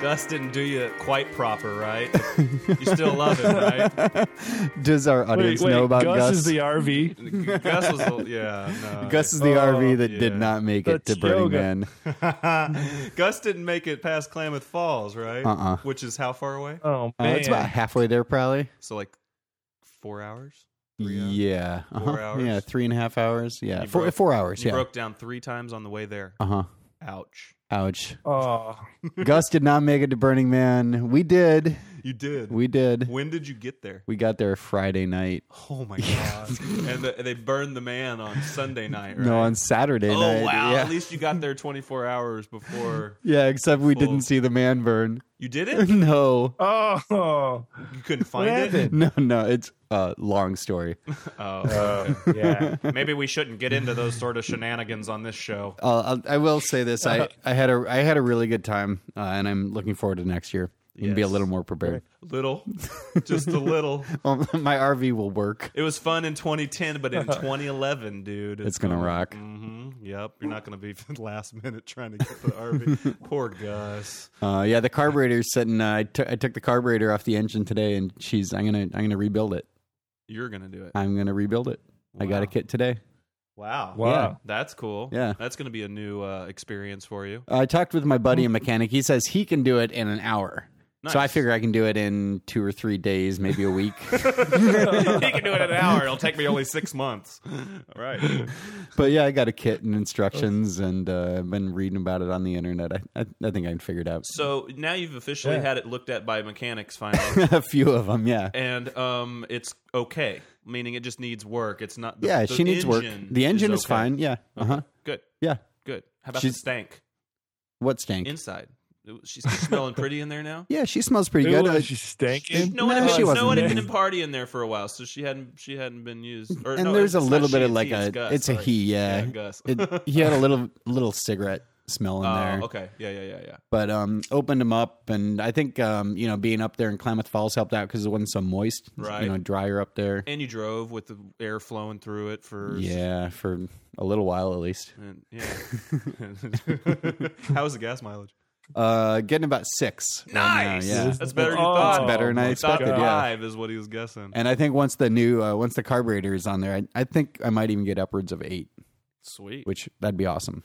Gus didn't do you quite proper, right? You still love him, right? Does our audience know about Gus? Gus? is the RV. Gus was, a- yeah, no. Gus is the Oh, RV that did not make it to That's Burning yoga. Man. Gus didn't make it past Klamath Falls, right? Uh-uh. Which is how far away? Oh Uh, man, it's about halfway there, probably. So like four hours. Three hours? Yeah, uh-huh. Four hours? Yeah, three and a half hours. Yeah, four, broke- four hours. You Yeah. broke down three times on the way there. Uh huh. Ouch. Ouch. oh, Gus did not make it to Burning Man. We did. You did. We did. when did you get there? We got there Friday night. Oh my god! and the, they burned the man on Sunday night, right? No, on Saturday night. oh night. wow! Yeah. At least you got there 24 hours before. yeah, except we Full. didn't see the man burn. You did it? no. oh, You couldn't find it. happened? No, no, it's a long story. Oh, okay. yeah. maybe we shouldn't get into those sort of shenanigans on this show. Uh, I'll, I will say this: I, I had a I had a really good time, uh, and I'm looking forward to next year. And be a Yes. little more prepared. Little, just a little. Well, my RV will work. It was fun in 2010, but in 2011, dude, It's gonna rock. hmm Yep, you're not gonna be last minute trying to get the RV. Poor Gus. Uh, yeah, the carburetor's sitting. Uh, I took I took the carburetor off the engine today, and she's. I'm gonna I'm gonna rebuild it. You're gonna do it. I'm gonna rebuild it. I got a Wow. kit today. Wow. Wow. That's cool. Yeah. That's gonna be a new uh, experience for you. I talked with my buddy, a mechanic. He says he can do it in an hour. So I figure I can do it in two or three days, maybe a week. he can do it in an hour. It'll take me only six months. All right. but yeah, I got a kit and instructions, and uh, I've been reading about it on the internet. I I, I think I can figure it out. So now you've officially Yeah. had it looked at by mechanics finally, a few of them, yeah. and um, it's okay. Meaning it just needs work. It's not. The, yeah, the she needs work. engine The engine is, okay. fine. Yeah. Uh huh. Good. Yeah. Good. How about She's- the stank What stank? inside? It- She's smelling pretty in there now. yeah, she smells pretty Ooh, good. Uh, she's stinking. No one, No, had, she no wasn't one had there. been partying in there for a while, so she hadn't she hadn't been used. Or, and no, there's a little bit of like he, a it's, Gus, it's a he, yeah. Gus. It, he had a little little cigarette smell in Oh, there. okay. Yeah, yeah, yeah, yeah. But um, opened him up, and I think um, you know, being up there in Klamath Falls helped out because it wasn't so moist. Right. You know, drier up there. And you drove with the air flowing through it for Yeah, for a little while at least. And, yeah. How was the gas mileage? Uh, getting about six. right now, Nice. yeah. That's better than you Oh, thought. better than I I thought expected, yeah. five is what he was guessing. And I think once the new uh, once the carburetor is on there, I, I think I might even get upwards of eight, Sweet. which that'd be awesome.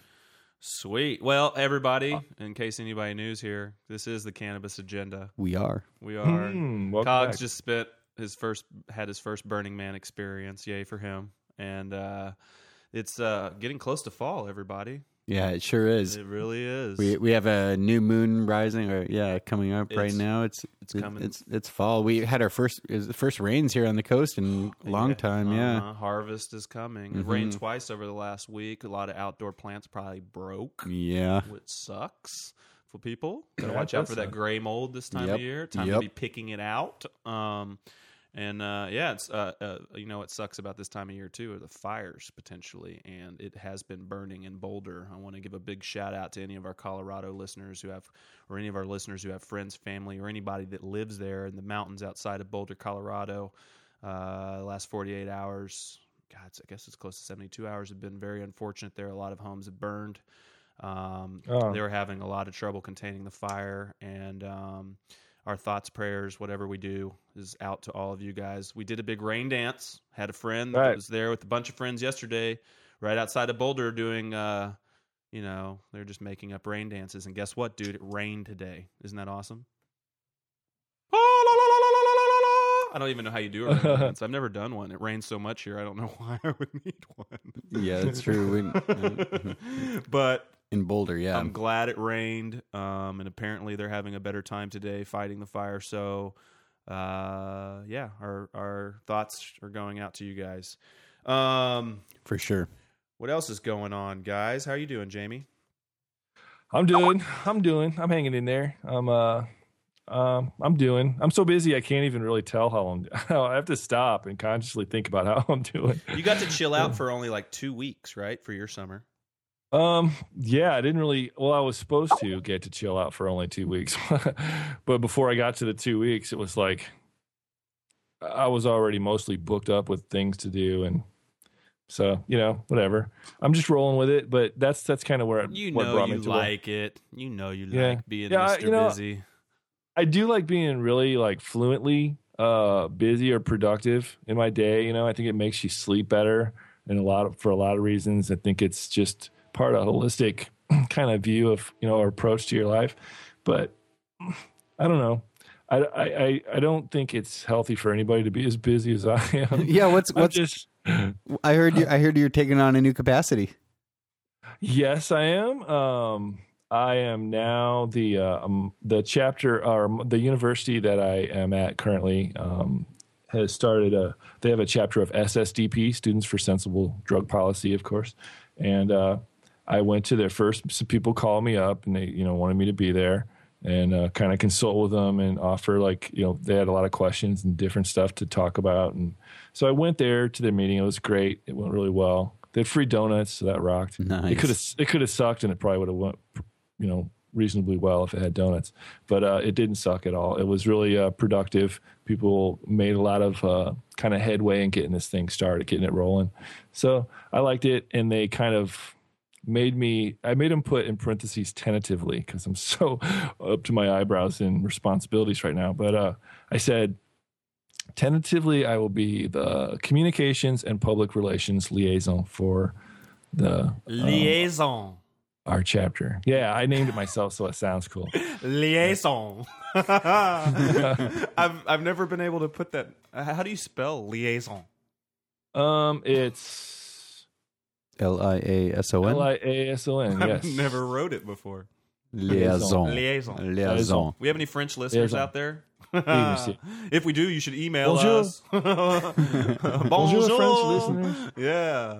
Sweet. Well, everybody, in case anybody news here, this is the cannabis agenda. We are. We are. Hmm, Cogs back. just spit his first had his first Burning Man experience. Yay for him. And uh it's uh getting close to fall, everybody. Yeah, it sure is. It really is. We we have a new moon rising, or yeah, coming up right now. It's it's it- coming. It's it's fall. We had our first it the first rains here on the coast in a long time. Yeah, Uh-huh. Harvest is coming. It Mhm. rained twice over the last week. A lot of outdoor plants probably broke. yeah. which sucks for people. Gotta watch out for that gray mold this time Yep. of year. Time to be picking it out. Um, and uh, yeah, it's uh, uh, you know what sucks about this time of year too are the fires potentially, and it has been burning in Boulder. I want to give a big shout out to any of our Colorado listeners who have, or any of our listeners who have friends, family, or anybody that lives there in the mountains outside of Boulder, Colorado. Uh, the last 48 hours, God, I guess it's close to 72 hours have been very unfortunate there. A lot of homes have burned. Um, Oh. They were having a lot of trouble containing the fire, and um, our thoughts, prayers, whatever we do, is out to all of you guys. We did a big rain dance. Had a friend that was there with a bunch of friends yesterday, right outside of Boulder, doing. Uh, you know, they're just making up rain dances, and guess what, dude? It rained today. Isn't that awesome? I don't even know how you do a rain dance. I've never done one. It rains so much here. I don't know why I would need one. Yeah, that's true. We, but in Boulder, yeah. I'm glad it rained, um, and apparently they're having a better time today fighting the fire. So, uh, yeah, our our thoughts are going out to you guys. Um, for sure. what else is going on, guys? How are you doing, Jamie? I'm doing. I'm doing. I'm hanging in there. I'm uh um I'm doing. I'm so busy I can't even really tell how I'm I have to stop and consciously think about how I'm doing. You got to chill out for only like two weeks, right, for your summer? Um yeah, I didn't really well I was supposed to get to chill out for only 2 weeks. but before I got to the 2 weeks it was like I was already mostly booked up with things to do and so, you know, whatever. I'm just rolling with it, but that's that's kind of where it, You know you me to where- like it. You know you Yeah. like being Yeah, I- Mr. you know, Busy. I do like being really like fluently uh busy or productive in my day. You know, I think it makes you sleep better and a lot of, for a lot of reasons. I think it's just part of a holistic kind of view of, you know, or approach to your life. But I don't know. I, I, I- I don't think it's healthy for anybody to be as busy as I am. Yeah, what's I'm what's just I heard you I heard you're taking on a new capacity. Yes, I am. Um, I am now the uh, um, the chapter or the university that I am at currently um, has started a. They have a chapter of SSDP, Students for Sensible Drug Policy, of course, and uh, I went to their first. Some people called me up and they you know wanted me to be there and uh, kind of consult with them and offer like you know they had a lot of questions and different stuff to talk about and so I went there to their meeting. It was great. It went really well. They had free donuts, so that rocked. Nice. It could have it could have sucked, and it probably would have went, you know, reasonably well if it had donuts. But uh, it didn't suck at all. It was really uh, productive. People made a lot of uh, kind of headway in getting this thing started, getting it rolling. So I liked it, and they kind of made me. I made him put in parentheses tentatively because I'm so up to my eyebrows in responsibilities right now. But uh, I said tentatively I will be the communications and public relations liaison for the Liaison. our chapter. Yeah, I named it myself, so it sounds cool. Liaison. I've I've never been able to put that. How do you spell liaison? Um, it's L I A S O L N I A S O N. Yes, I've never wrote it before. liaison. Liaison. Liaison. We have any French listeners Liaison. out there? If we do, you should email Bonjour. us. Bonjour, Bonjour, French listeners. Yeah.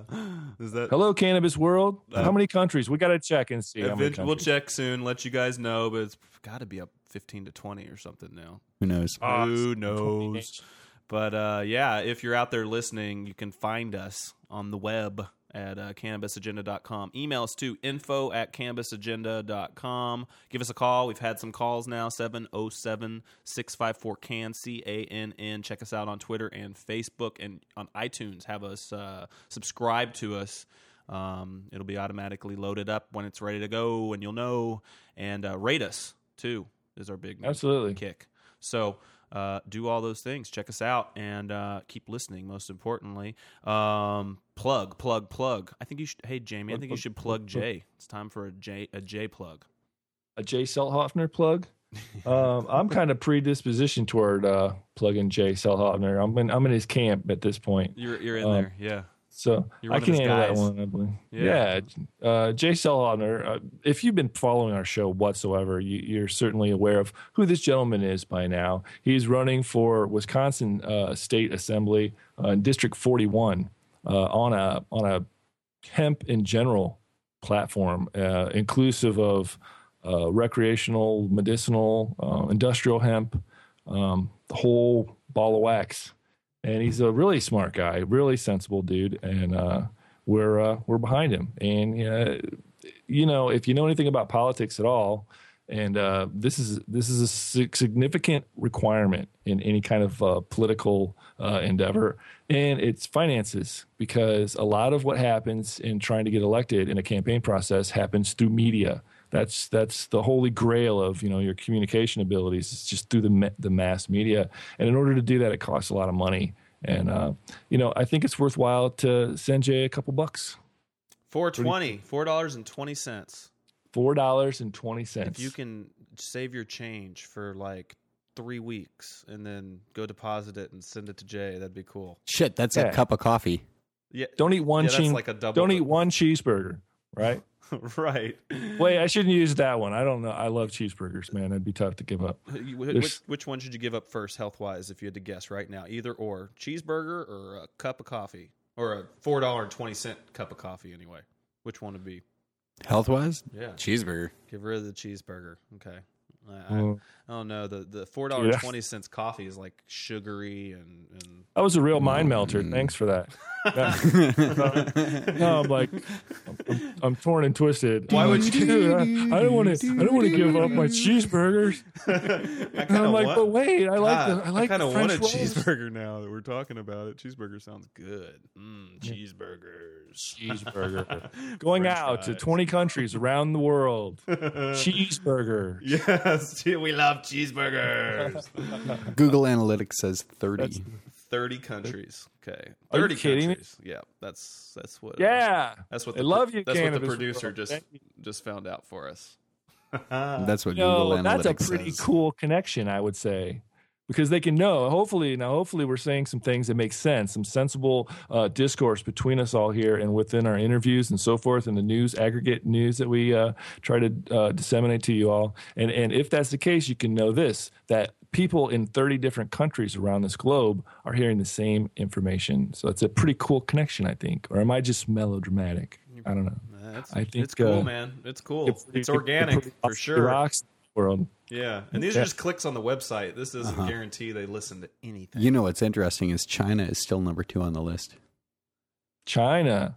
Is that? Hello, cannabis world. Uh, how many countries? We got to check and see. How many we'll check soon. Let you guys know, but it's got to be up fifteen to twenty or something now. Who knows? Ah, Who it's knows? But uh, yeah, if you're out there listening, you can find us on the web at uh, cannabisagenda.com. Email us to info at cannabisagenda.com. Give us a call. We've had some calls now 707 654 CAN, C A N N. Check us out on Twitter and Facebook and on iTunes. Have us uh, subscribe to us. Um, it'll be automatically loaded up when it's ready to go, and you'll know. And uh, rate us too is our big Absolutely. kick. So uh, do all those things. Check us out and uh, keep listening. Most importantly, um, plug, plug, plug. I think you should. Hey, Jamie, I Plug, think you should plug, plug plug. Jay. It's time for a J a J plug. a Jay Selthofner plug. um, I'm kind of predispositioned toward uh, plugging Jay Selthofner. I'm in, I'm in his camp at this point. You're you're in Um, there, yeah. So I can handle that one. I believe. Yeah. Yeah, uh, Jay Selthofner. Uh, if you've been following our show whatsoever, you, you're certainly aware of who this gentleman is by now. He's running for Wisconsin uh, State Assembly uh, in District 41 uh, on a on a hemp in general platform, uh, inclusive of uh, recreational, medicinal, uh, industrial hemp, um, the whole ball of wax. And he's a really smart guy, really sensible dude, and uh, we're uh, we're behind him. And uh, you know, if you know anything about politics at all, and uh, this is this is a significant requirement in any kind of uh, political uh, endeavor, and it's finances because a lot of what happens in trying to get elected in a campaign process happens through media. That's that's the holy grail of you know your communication abilities. It's just through the the mass media, and in order to do that, it costs a lot of money. And uh, you know, I think it's worthwhile to send Jay a couple bucks, Four twenty, four dollars and twenty cents. four dollars and twenty cents. If you can save your change for like three weeks and then go deposit it and send it to Jay, that'd be cool. Shit, that's Yeah. a cup of coffee. Yeah, don't eat one yeah, cheese. like don't eat one cheeseburger, right? right. Wait, I shouldn't use that one. I don't know. I love cheeseburgers, man. It'd be tough to give up. You- wh- There's- Which, which one should you give up first, health wise, if you had to guess right now? Either or, cheeseburger or a cup of coffee, or a four dollar and twenty cent cup of coffee. Anyway, which one would be? Health wise, Yeah, cheeseburger. get rid of the cheeseburger. Okay. I, I, Mm. I don't know. The the four dollars twenty cents coffee is like sugary and, and That was a real mind melter. Mm. Thanks for that. No, I'm like, I'm, I'm, I'm torn and twisted. Why would you- Dude, I, I don't want to. I don't want to give up my cheeseburgers. I And kind I'm of like, want, but wait, I like God, the. I like kind the of want French a rolls. cheeseburger now that we're talking about it. Cheeseburger sounds good. Mm, cheeseburgers. Cheeseburger. Going French out to 20 countries around the world. Cheeseburger. Yes, we love cheeseburgers. Google Analytics says thirty. Thirty countries. Okay, thirty kidding me? countries. Yeah, that's that's what. Yeah. that's what I the, love you, That's what the producer World. just just found out for us. That's what No, Google that's a pretty says. cool connection, I would say. Because they can know. Hopefully, now, hopefully, we're saying some things that make sense, some sensible uh, discourse between us all here and within our interviews and so forth, and the news, aggregate news that we uh, try to uh, disseminate to you all. And and if that's the case, you can know this: that people in 30 different countries around this globe are hearing the same information. So it's a pretty cool connection, I think. Or am I just melodramatic? I don't know. That's, I think, it's cool, uh, man. It's cool. It- it's it- it organic pretty for sure. it rocks world. Yeah, and these Yeah. are just clicks on the website. This doesn't Uh-huh. guarantee they listen to anything. You know what's interesting is China is still number two on the list. China.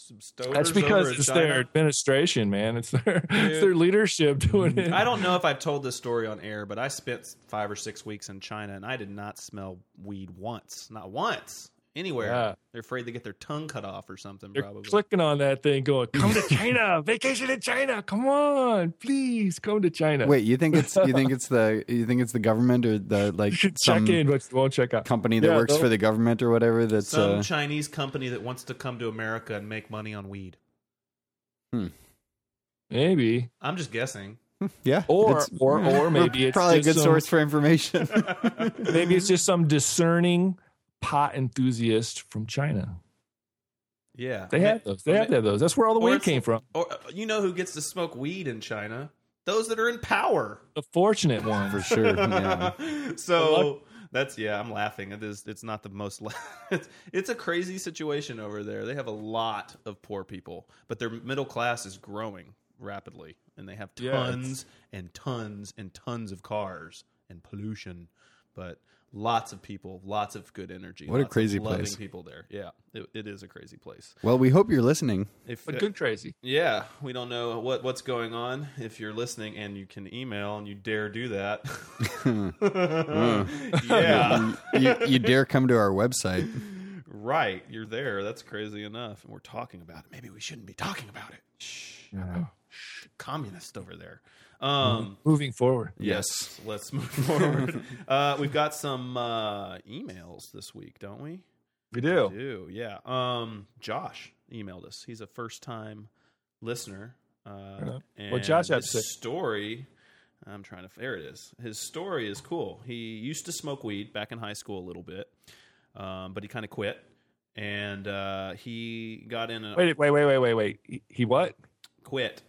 Some stoners That's because in it's China. their administration, man. It's their it's their leadership doing mm. it. I don't know if I've told this story on air, but I spent five or six weeks in China and I did not smell weed once. Not once. Anywhere. Yeah. They're afraid to get their tongue cut off or something, They're probably. clicking on that thing, going, "Come to China, vacation in China. Come on, please come to China." Wait, you think it's you think it's the you think it's the government or the like you should some check in, but won't check out. company that Yeah, works for the government or whatever that's Some uh, Chinese company that wants to come to America and make money on weed. Hmm. Maybe, I'm just guessing. yeah or it's- or or maybe it's probably a good some- source for information. Maybe it's just some discerning pot enthusiast from China. Yeah. They have those. They have to have those. That's where all the Or weed came from. Or uh, you know who gets to smoke weed in China? Those that are in power. The fortunate ones. for sure. Yeah. so that's yeah, I'm laughing. It is it's not the most it's, it's a crazy situation over there. They have a lot of poor people, but their middle class is growing rapidly and they have Yeah, tons and tons and tons of cars and pollution, but lots of people, lots of good energy. What a lots of crazy loving place. people there. Yeah, it, it is a crazy place. Well, we hope you're listening. If But uh, good crazy. yeah, we don't know what what's going on. If you're listening and you can email and you dare do that, yeah, you, you dare come to our website. right. You're there. That's crazy enough, and we're talking about it. Maybe we shouldn't be talking about it. Shh, shh communist over there. Um, Moving forward. yes, let's move forward. uh, we've got some uh, emails this week, don't we? We do. We do. yeah. Um, Josh emailed us. He's a first time listener. Uh, and What Josh had to his story. I'm trying to. There it is. His story is cool. He used to smoke weed back in high school a little bit, um, but he kind of quit, and uh, he got in a Wait, wait, wait, wait, wait, wait. He, he what? quit.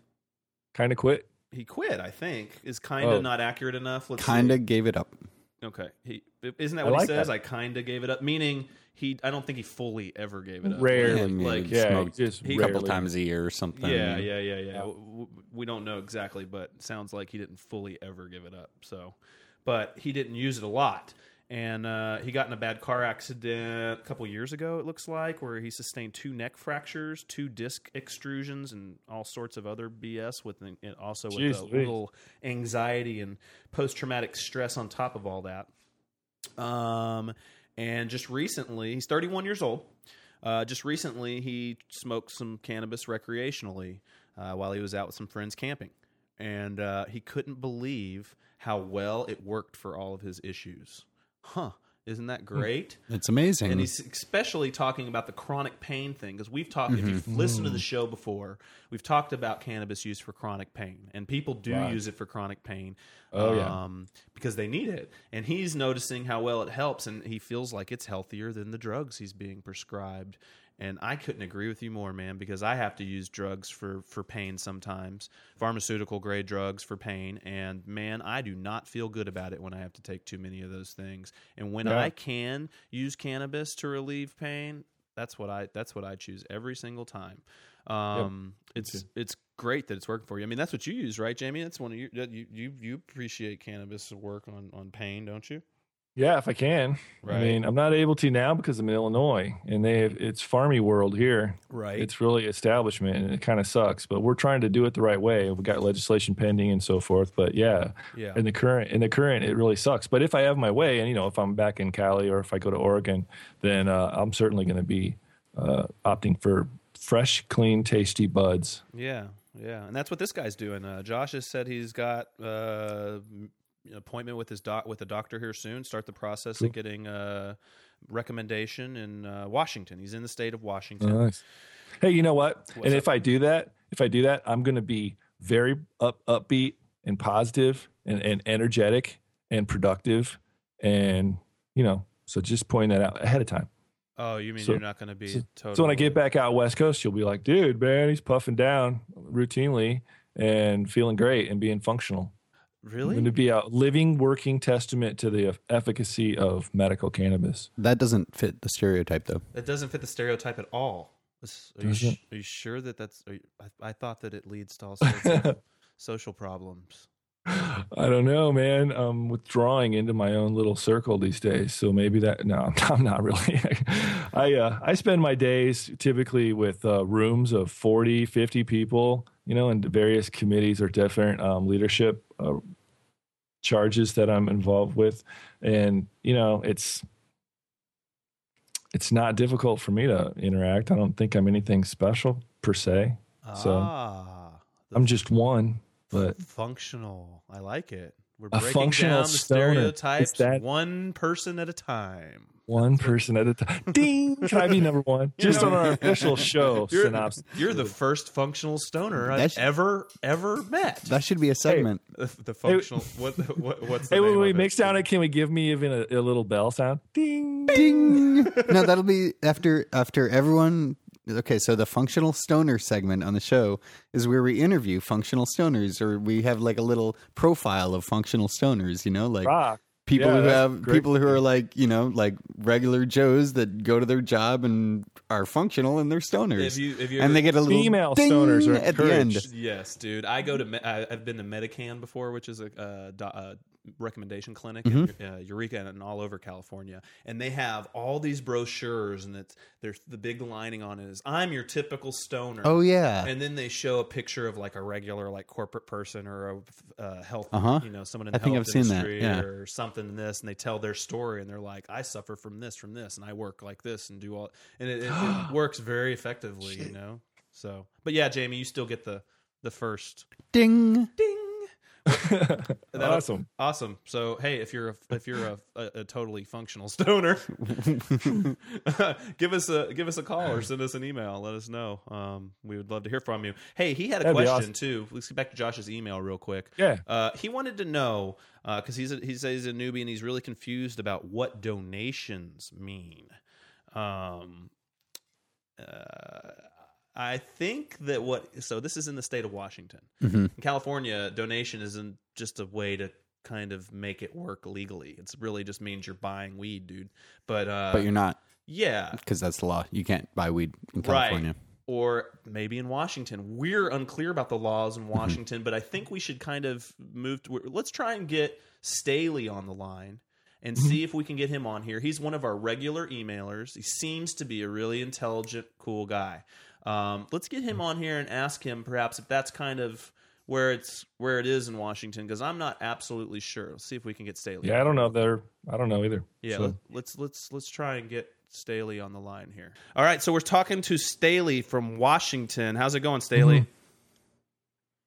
Kind of quit? He quit. I think is kind of Oh. not accurate enough. Let's Kinda gave it up. Okay. He isn't that I what like he says? that. I kind of gave it up. Meaning he. I don't think he fully ever gave it up. Rarely. I mean, like Yeah, smoked just a couple rarely. times a year or something. Yeah, yeah, yeah, yeah. Yeah. W- w- We don't know exactly, but it sounds like he didn't fully ever give it up. So, but he didn't use it a lot, and uh, he got in a bad car accident a couple years ago. It looks like where he sustained two neck fractures, two disc extrusions, and all sorts of other BS. With and also with Jeez a little anxiety and post traumatic stress on top of all that. Um, and just recently, he's 31 years old. Uh, just recently, he smoked some cannabis recreationally uh, while he was out with some friends camping, and uh, he couldn't believe how well it worked for all of his issues. Huh? Isn't that hmm. great? It's amazing. And he's especially talking about the chronic pain thing because we've talked. If you've mm-hmm. listened to the mm. show before, we've talked about cannabis use for chronic pain, and people do Right. use it for chronic pain. Oh, yeah. um, because they need it, and he's noticing how well it helps, and he feels like it's healthier than the drugs he's being prescribed. And I couldn't agree with you more, man, because I have to use drugs for for pain sometimes, pharmaceutical grade drugs for pain, and man, I do not feel good about it when I have to take too many of those things. And when. I can use cannabis to relieve pain, That's what I that's what I choose every single time. Um, it's too. it's great that it's working for you. I mean, that's what you use, right, Jamie? That's one of your you you you appreciate cannabis work on on pain, don't you? Yeah, if I can. I mean, I'm not able to now because I'm in Illinois, and they have, it's farmy world here. Right. It's really establishment, and it kind of sucks. But we're trying to do it the right way. We've got legislation pending and so forth. But yeah, yeah. in the current in the current, it really sucks. But if I have my way, and you know, if I'm back in Cali or if I go to Oregon, then uh, I'm certainly going to be uh, opting for fresh, clean, tasty buds. Yeah, yeah, and that's what this guy's doing. Uh, Josh has said he's got uh, appointment with his doc with a doctor here soon. Start the process of getting a recommendation in uh, Washington. He's in the state of Washington. Nice. Hey, you know what? What's and up? if I do that, if I do that, I'm going to be very up upbeat and positive and, and energetic and productive, and you know, so just point that out ahead of time. Oh, you mean So- you're not going to be so- totally? So when I get back out west coast, you'll be like, dude, man, he's puffing down routinely and feeling great and being functional. I'm going really, to be a living, working testament to the efficacy of medical cannabis. That doesn't fit the stereotype, though. that doesn't fit the stereotype at all. Are you, sh- are you sure that that's? Are you, I, I thought that it leads to all sorts of social problems. I don't know, man. I'm withdrawing into my own little circle these days, so maybe that. No, I'm not really. I uh, I spend my days typically with uh, rooms of 40, 50 people, you know, and various committees or different um, leadership uh, charges that I'm involved with, and you know, it's it's not difficult for me to interact. I don't think I'm anything special per se. So, ah, the I'm just one, but functional. I like it. We're A breaking functional down the stoner. stereotypes that- one person at a time. One person at a time. Ding! Can I be number one? Just on our official show You're, synopsis. you're the first functional stoner I've That's- ever ever met. That should be a segment. the, the functional. what, what what's the Hey, name when we mix down it, can we give me even a, a little bell sound? Ding! Ding. no, that'll be after after everyone. Okay, so the functional stoner segment on the show is where we interview functional stoners, or we have like a little profile of functional stoners. You know, like Rock. people Yeah, who have great. people who are like you know like regular Joes that go to their job and are functional and they're stoners, Have you- have you and they get a little Female ding stoners are at the end. Yes, dude. I go to. Me- I, I've been to MediCann before, which is a, uh do, uh recommendation clinic Mm-hmm. in uh, Eureka and all over California, and they have all these brochures, and it's there's the big lining on it is "I'm your typical stoner." Oh yeah, And then they show a picture of like a regular like corporate person or a uh, health, Uh-huh. you know, someone in I the think health I've seen that, industry yeah. or something in this, and they tell their story, and they're like, "I suffer from this, from this, and I work like this, and do all," and it, it, it works very effectively, you know. So, but yeah, Jamie, you still get the the first ding. ding. Awesome. Awesome. So, hey, if you're a, if you're a, a, a totally functional stoner, give us a give us a call or send us an email. Let us know. Um, we would love to hear from you. Hey, he had a That'd question awesome. too. Let's get back to Josh's email real quick. Yeah. Uh, he wanted to know because he's a, he says he's a newbie and he's really confused about what donations mean. Um, uh, I think that what so this is in the state of Washington. Mhm. In California, donation isn't just a way to kind of make it work legally. It's really just means you're buying weed, dude. But uh, But you're not yeah, because that's the law. You can't buy weed in right. California. Or maybe in Washington. We're unclear about the laws Mm-hmm. in Washington, but I think we should kind of move to. Let's try and get Staley on the line and Mm-hmm. see if we can get him on here. He's one of our regular emailers. He seems to be a really intelligent, cool guy. Um, let's get him on here and ask him perhaps if that's kind of where it's where it is in Washington because I'm not absolutely sure. Let's see if we can get Staley. Yeah, I don't know. They're I don't know either. Yeah, So- let, let's let's let's try and get Staley on the line here. All right, so we're talking to Staley from Washington. How's it going, Staley?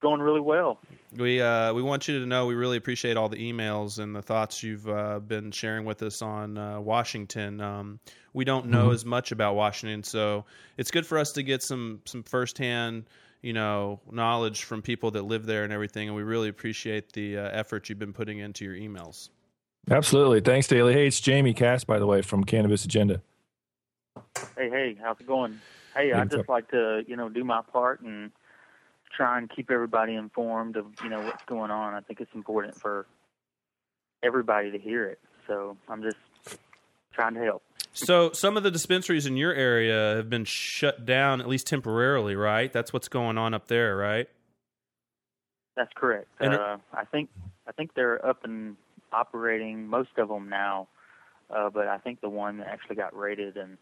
going really well. We uh, we want you to know we really appreciate all the emails and the thoughts you've uh, been sharing with us on uh, Washington. Um, we don't know as much about Washington, so it's good for us to get some some firsthand you know knowledge from people that live there and everything. And we really appreciate the uh, effort you've been putting into your emails. Absolutely. Thanks, Staley. Hey, it's Jamie Cass, by the way, from Cannabis Agenda. Hey, hey, how's it going? Hey, Hey, I what's just up? like to, you know, do my part and try and keep everybody informed of, you know, what's going on. I think it's important for everybody to hear it. So I'm just trying to help. So some of the dispensaries in your area have been shut down at least temporarily, right? That's what's going on up there, right? That's correct. And uh, I think I think they're up and operating most of them now, uh, but I think the one that actually got raided and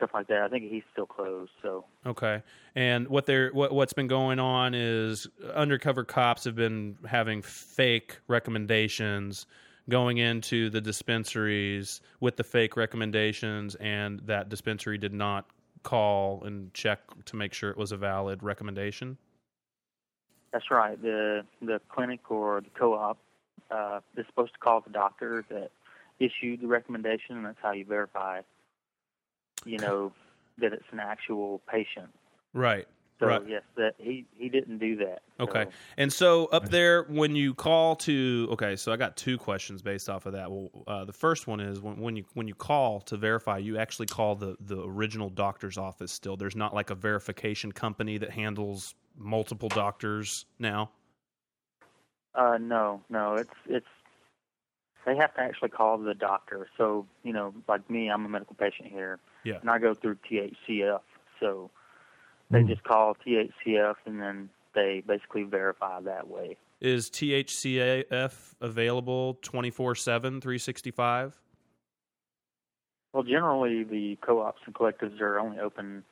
stuff like that, I think he's still closed. So Okay. And what they're what what's been going on is undercover cops have been having fake recommendations going into the dispensaries with the fake recommendations and that dispensary did not call and check to make sure it was a valid recommendation. that's right. The the clinic or the co-op uh, is supposed to call the doctor that issued the recommendation, and that's how you verify, you know, that it's an actual patient. Right. So Right. yes, that he he didn't do that. Okay. So, And so up there, when you call to, okay, so I got two questions based off of that. Well, uh, the first one is when, when you when you call to verify, you actually call the the original doctor's office. Still, there's not like a verification company that handles multiple doctors now. Uh, no, no, it's it's they have to actually call the doctor. So you know, like me, I'm a medical patient here, Yeah. and I go through THCF. So they Mm. just call THCF, and then they basically verify that way. Is THCF available 24 7, 365? Well, generally the co-ops and collectives are only open,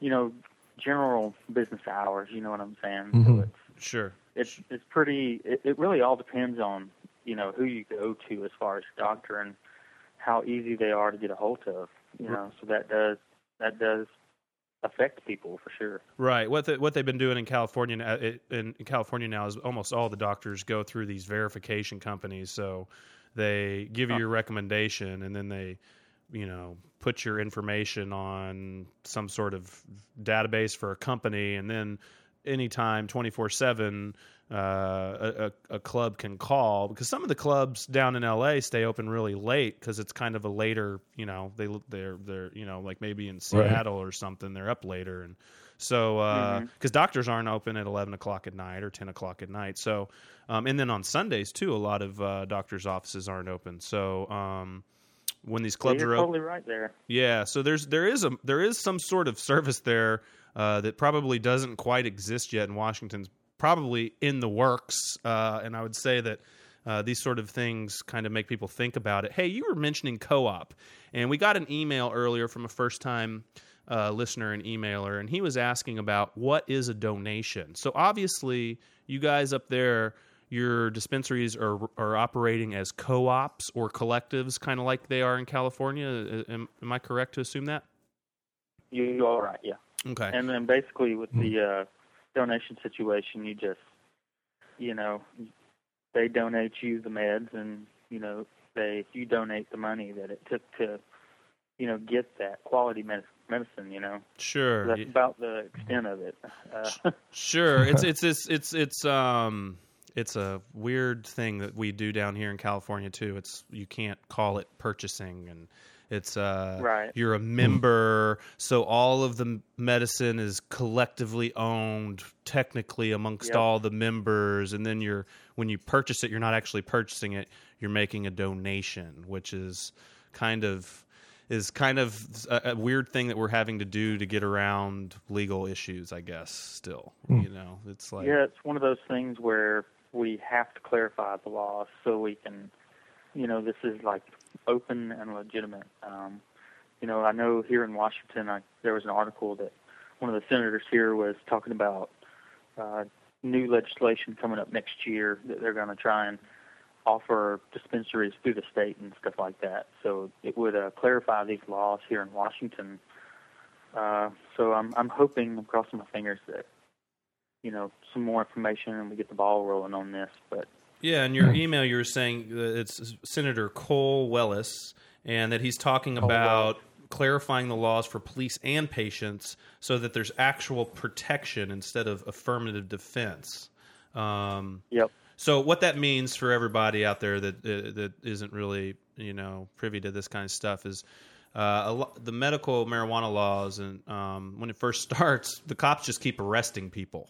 you know, general business hours. You know what I'm saying? Mhm. So it's Sure. it's it's pretty. It, it really all depends on you know who you go to as far as doctor and how easy they are to get a hold of. You know, so that does that does affect people for sure. Right. What the, what they've been doing in California uh, now- in, in California now is almost all the doctors go through these verification companies. So they give you your recommendation, and then they, you know, put your information on some sort of database for a company, and then anytime twenty four seven. Uh, a, a, a club can call because some of the clubs down in LA stay open really late because it's kind of a later, you know, they they're they're you know like maybe in Seattle or something they're up later and so because doctors aren't open at eleven o'clock at night or ten o'clock at night, so um, and then on Sundays too, a lot of uh, doctors' offices aren't open. So um, when these Yeah, clubs you're are open, totally right there. yeah, so there's there is a there is some sort of service there uh, that probably doesn't quite exist yet in Washington's probably in the works, uh, and I would say that. Uh, these sort of things kind of make people think about it. Hey, you were mentioning co-op, and we got an email earlier from a first-time uh, listener and emailer, and he was asking about what is a donation. So obviously, you guys up there, your dispensaries are are operating as co-ops or collectives, kind of like they are in California. Am, am I correct to assume that? You, you're right. yeah. Okay. And then basically with the uh, donation situation, you just, you know, they donate you the meds, and you know, they you donate the money that it took to, you know, get that quality med- medicine. You know, Sure. that's about the extent of it. Uh, Sure. It's it's it's it's it's um it's a weird thing that we do down here in California too. It's you can't call it purchasing and it's uh Right. you're a member. So all of the medicine is collectively owned technically amongst Yep. all the members. And then you're when you purchase it you're not actually purchasing it. You're making a donation which is kind of is kind of a, a weird thing that we're having to do to get around legal issues i guess still you know? It's like yeah, it's one of those things where we have to clarify the law so we can, you know, this is like open and legitimate. Um, you know, I know here in Washington, I, there was an article that one of the senators here was talking about uh, new legislation coming up next year that they're going to try and offer dispensaries through the state and stuff like that. So it would uh, clarify these laws here in Washington. Uh, so I'm I'm hoping, I'm crossing my fingers that you know some more information and we get the ball rolling on this. But Yeah, in your email, you were saying that it's Senator Kohl-Welles, and that he's talking about clarifying the laws for police and patients so that there's actual protection instead of affirmative defense. Um, yep, so, what that means for everybody out there that uh, that isn't really you know privy to this kind of stuff is. Uh, a lo- the medical marijuana laws, and um, when it first starts, the cops just keep arresting people,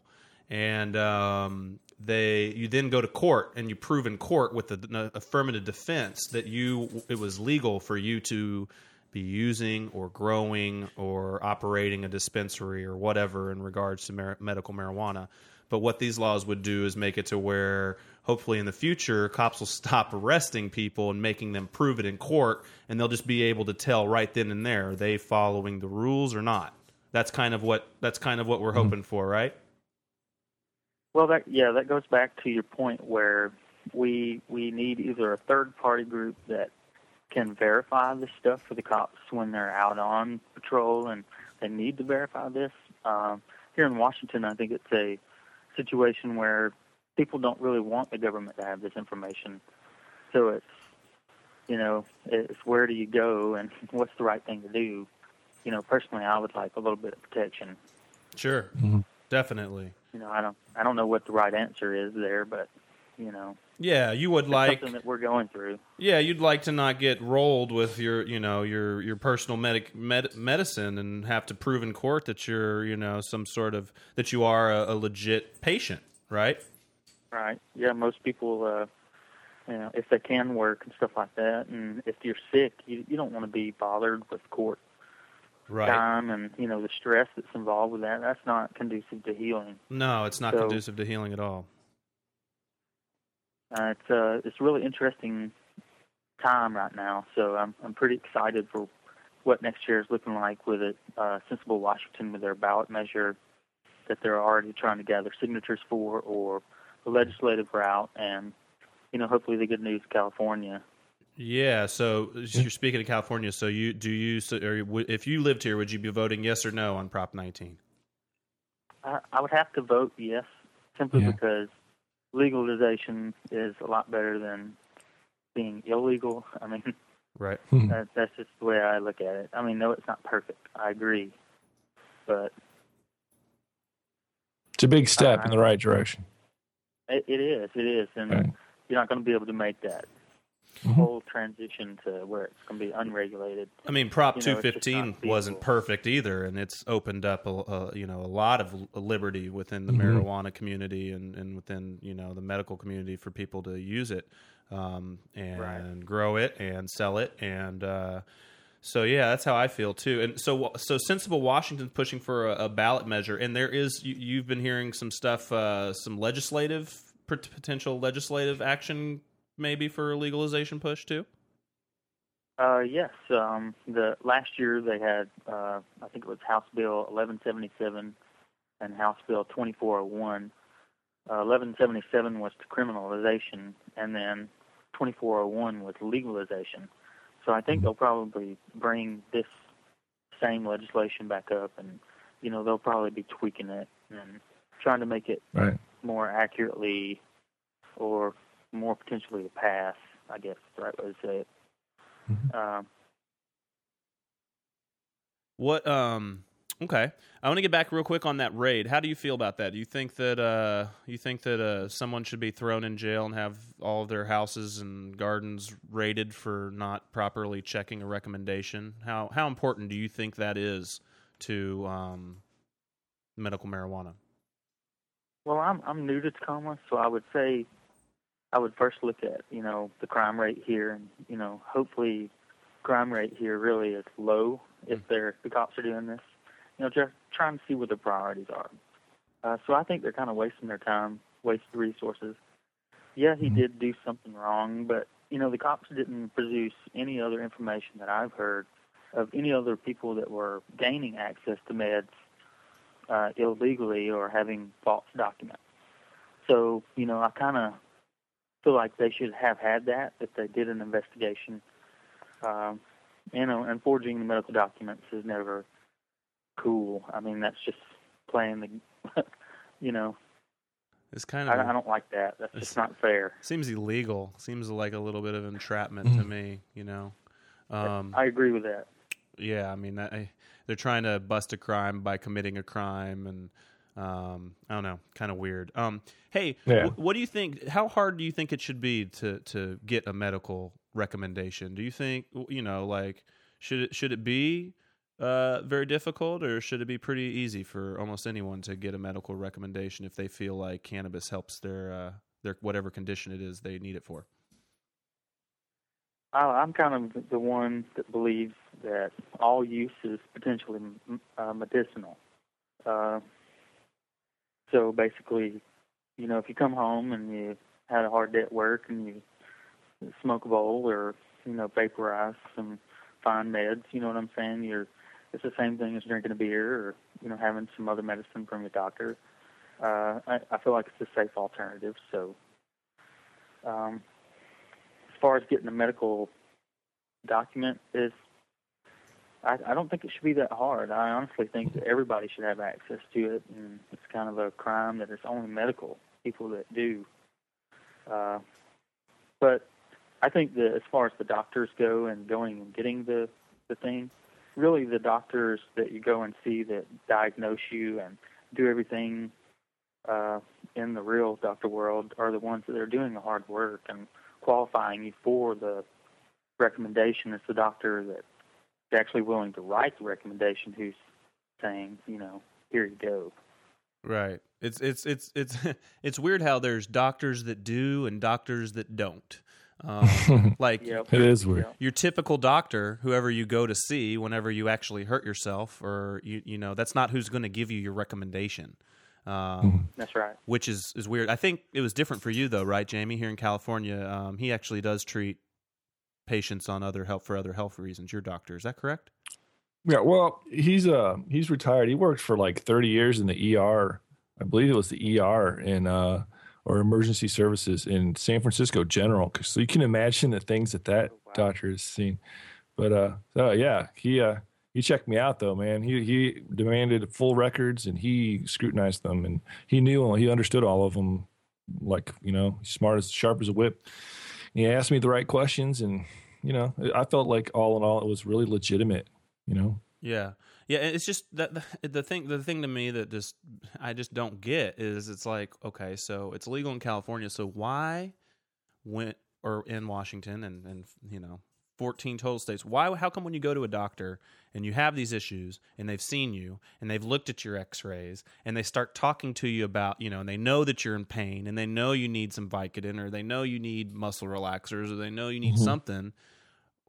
and um, they you then go to court and you prove in court with an affirmative defense that you it was legal for you to be using or growing or operating a dispensary or whatever in regards to mar- medical marijuana. But what these laws would do is make it to where hopefully in the future cops will stop arresting people and making them prove it in court and they'll just be able to tell right then and there are they following the rules or not. That's kind of what that's kind of what we're mm-hmm. hoping for, right? Well, that yeah, that goes back to your point where we we need either a third party group that can verify this stuff for the cops when they're out on patrol and they need to verify this. Um, here in Washington, I think it's a situation where people don't really want the government to have this information. So it's, you know, it's where do you go and what's the right thing to do. You know, personally, I would like a little bit of protection. Sure, mm-hmm. definitely. You know, I don't, I don't know what the right answer is there, but you know. Yeah, you would like something that we're going through. Yeah, you'd like to not get rolled with your, you know, your your personal medic med, medicine and have to prove in court that you're, you know, some sort of that you are a, a legit patient, right? Right. Yeah, most people, uh, you know, if they can work and stuff like that, and if you're sick, you you don't want to be bothered with court right. time and you know the stress that's involved with that. That's not conducive to healing. No, it's not so, conducive to healing at all. Uh, it's uh, it's really interesting time right now. So I'm I'm pretty excited for what next year is looking like with it. Uh, Sensible Washington with their ballot measure that they're already trying to gather signatures for, or the legislative route, and you know hopefully the good news California. Yeah, so you're speaking of California. So you do you so, or if you lived here, would you be voting yes or no on Prop 19? I, I would have to vote yes, simply yeah. because legalization is a lot better than being illegal. I mean, right. Hmm. that, that's just the way I look at it. I mean, no, it's not perfect. I agree, but it's a big step in the right direction. It, it is. It is, and right. you're not going to be able to make that mm-hmm. whole transition to where it's going to be unregulated. I mean, Prop you know, 215 wasn't perfect either, and it's opened up a, a, you know a lot of liberty within the mm-hmm. marijuana community and, and within you know the medical community for people to use it um, and right. grow it and sell it and. Uh, so yeah, that's how I feel too. And so so sensible Washington's pushing for a, a ballot measure, and there is you, have been hearing some stuff, uh, some legislative potential legislative action maybe for a legalization push too? Uh, yes. Um, the last year they had, uh, I think it was House Bill 1177 and House Bill 2401. Uh, 1177 was to criminalization, and then 2401 was legalization. So I think they'll probably bring this same legislation back up, and you know they'll probably be tweaking it and trying to make it right. more accurately or more potentially a pass. I guess is the right way to say it. Mm-hmm. Um, what? Um. Okay, I want to get back real quick on that raid. How do you feel about that? Do you think that uh, you think that uh, someone should be thrown in jail and have all of their houses and gardens raided for not properly checking a recommendation? How how important do you think that is to um, medical marijuana? Well, I'm I'm new to Tacoma, so I would say I would first look at you know the crime rate here, and you know hopefully crime rate here really is low if mm. they're the cops are doing this. You know, just trying to see what their priorities are. Uh, so I think they're kind of wasting their time, wasting resources. Yeah, he mm-hmm. did do something wrong, but you know the cops didn't produce any other information that I've heard of any other people that were gaining access to meds uh, illegally or having false documents. So you know I kind of feel like they should have had that if they did an investigation. Um, you know, and forging the medical documents is never cool. I mean, that's just playing the, you know. It's kind of. I, I don't like that. That's just not fair. Seems illegal. Seems like a little bit of entrapment to mm-hmm. me. You know. Um, I agree with that. Yeah, I mean, I, they're trying to bust a crime by committing a crime, and um, I don't know, kind of weird. Um, hey, yeah. w- what do you think? How hard do you think it should be to to get a medical recommendation? Do you think you know, like, should it should it be uh, very difficult, or should it be pretty easy for almost anyone to get a medical recommendation if they feel like cannabis helps their uh, their whatever condition it is they need it for? I, I'm kind of the one that believes that all use is potentially uh, medicinal. So basically, you know, if you come home and you had a hard day at work and you smoke a bowl or you know vaporize some fine meds, you know what I'm saying? You're it's the same thing as drinking a beer or you know having some other medicine from your doctor. Uh, I, I feel like it's a safe alternative. So, um, as far as getting a medical document is, I, I don't think it should be that hard. I honestly think that everybody should have access to it, and it's kind of a crime that it's only medical people that do. Uh, but I think that as far as the doctors go and going and getting the the thing, really the doctors that you go and see that diagnose you and do everything uh, in the real doctor world are the ones that are doing the hard work and qualifying you for the recommendation. It's the doctor that's actually willing to write the recommendation who's saying, you know, here you go. Right. It's it's it's it's it's weird how there's doctors that do and doctors that don't. Um, like Yep. It is weird. Your typical doctor, whoever you go to see whenever you actually hurt yourself, or you you know that's not who's going to give you your recommendation. Um, That's right. which is is weird. I think it was different for you though, right, Jamie? Here in California, um, he actually does treat patients on other help for other health reasons. Your doctor, is that correct? Yeah, well, he's uh he's retired. He worked for like 30 years in the ER. I believe it was the ER in uh or emergency services in San Francisco General. So you can imagine the things that that wow. doctor has seen. But uh, so yeah, he uh he checked me out though, man. He he demanded full records and he scrutinized them and he knew and he understood all of them like, you know, smart as sharp as a whip. He asked me the right questions and you know, I felt like all in all it was really legitimate, you know. Yeah, yeah. It's just that the, the thing. The thing to me that just I just don't get is it's like okay, so it's legal in California, so why went or in Washington and and you know. 14 total states. Why how come when you go to a doctor and you have these issues and they've seen you and they've looked at your x-rays and they start talking to you about, you know, and they know that you're in pain and they know you need some Vicodin or they know you need muscle relaxers or they know you need Mhm. something,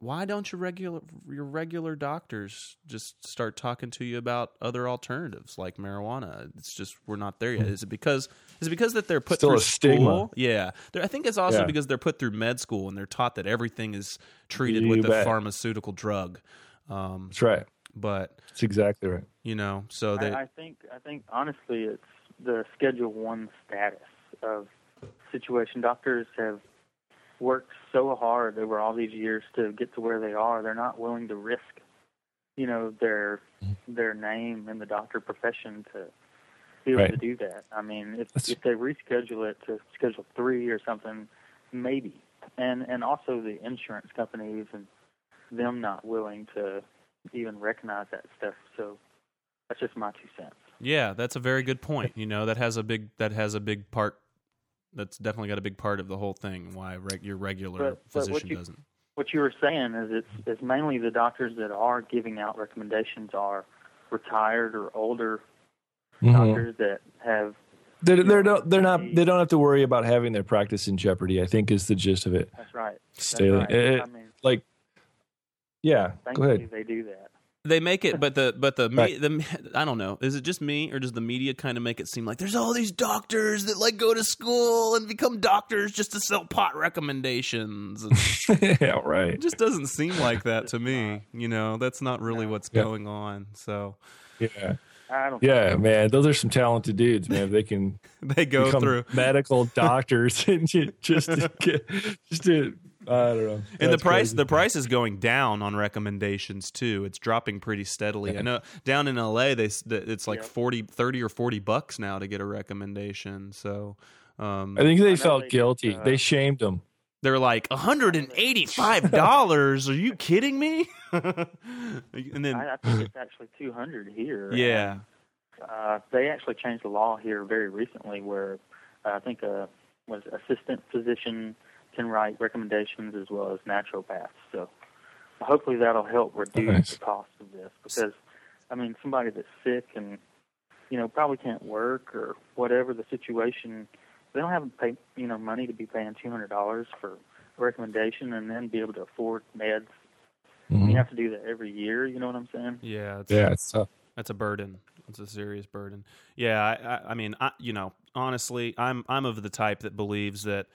why don't your regular your regular doctors just start talking to you about other alternatives like marijuana? It's just we're not there yet. Is it because is it because that they're put Still through a stigma. school? Yeah, They're- I think it's also Yeah. because they're put through med school and they're taught that everything is treated You with a pharmaceutical drug. Um, That's right. but That's exactly right. you know, so they I, I think I think honestly, it's the Schedule One status of situation. Doctors have worked so hard over all these years to get to where they are. They're not willing to risk, you know, their mm-hmm. their name in the doctor profession to be able Right. to do that. I mean, if That's- if they reschedule it to Schedule Three or something, maybe. And and also the insurance companies and them not willing to even recognize that stuff. So that's just my two cents. Yeah, that's a very good point. You know, that has a big that has a big part. That's definitely got a big part of the whole thing. Why reg, your regular But- but what physician you- doesn't. What you were saying is it's it's mainly the doctors that are giving out recommendations are retired or older Mhm. doctors that have They're, they're, not, they're not. They don't have to worry about having their practice in jeopardy. I think is the gist of it. that's right. That's Staley. right. It- I mean, Like, yeah. Go ahead. they do that. They make it, but the but the me, the I don't know. Is it just me or does the media kind of make it seem like there's all these doctors that like go to school and become doctors just to sell pot recommendations? And yeah. Right. it just doesn't seem like that to me. You know, that's not really what's Yeah. going on. So Yeah. I don't. Yeah, man. Those are some talented dudes, man. They can they go through. medical doctors and just to get, just to I don't know. And the price crazy. the price is going down on recommendations too. It's dropping pretty steadily. I know down in LA they it's like Yep. forty, thirty 30 or 40 bucks now to get a recommendation. So um I think they know felt they guilty. just, uh, they shamed them. they're like $185. Are you kidding me? and then I, I think it's actually 200 here. yeah. Uh, they actually changed the law here very recently, where uh, I think a was assistant physician can write recommendations as well as naturopaths. So hopefully that'll help reduce Nice. the cost of this because, I mean, somebody that's sick and you know probably can't work or whatever the situation, they don't have to pay, you know money to be paying two hundred dollars for a recommendation and then be able to afford meds. Mhm. You have to do that every year. You know what I'm saying? Yeah, it's, Yeah, it's tough. That's a burden. It's a serious burden. Yeah, I, I, I mean, I, you know, honestly, I'm I'm of the type that believes that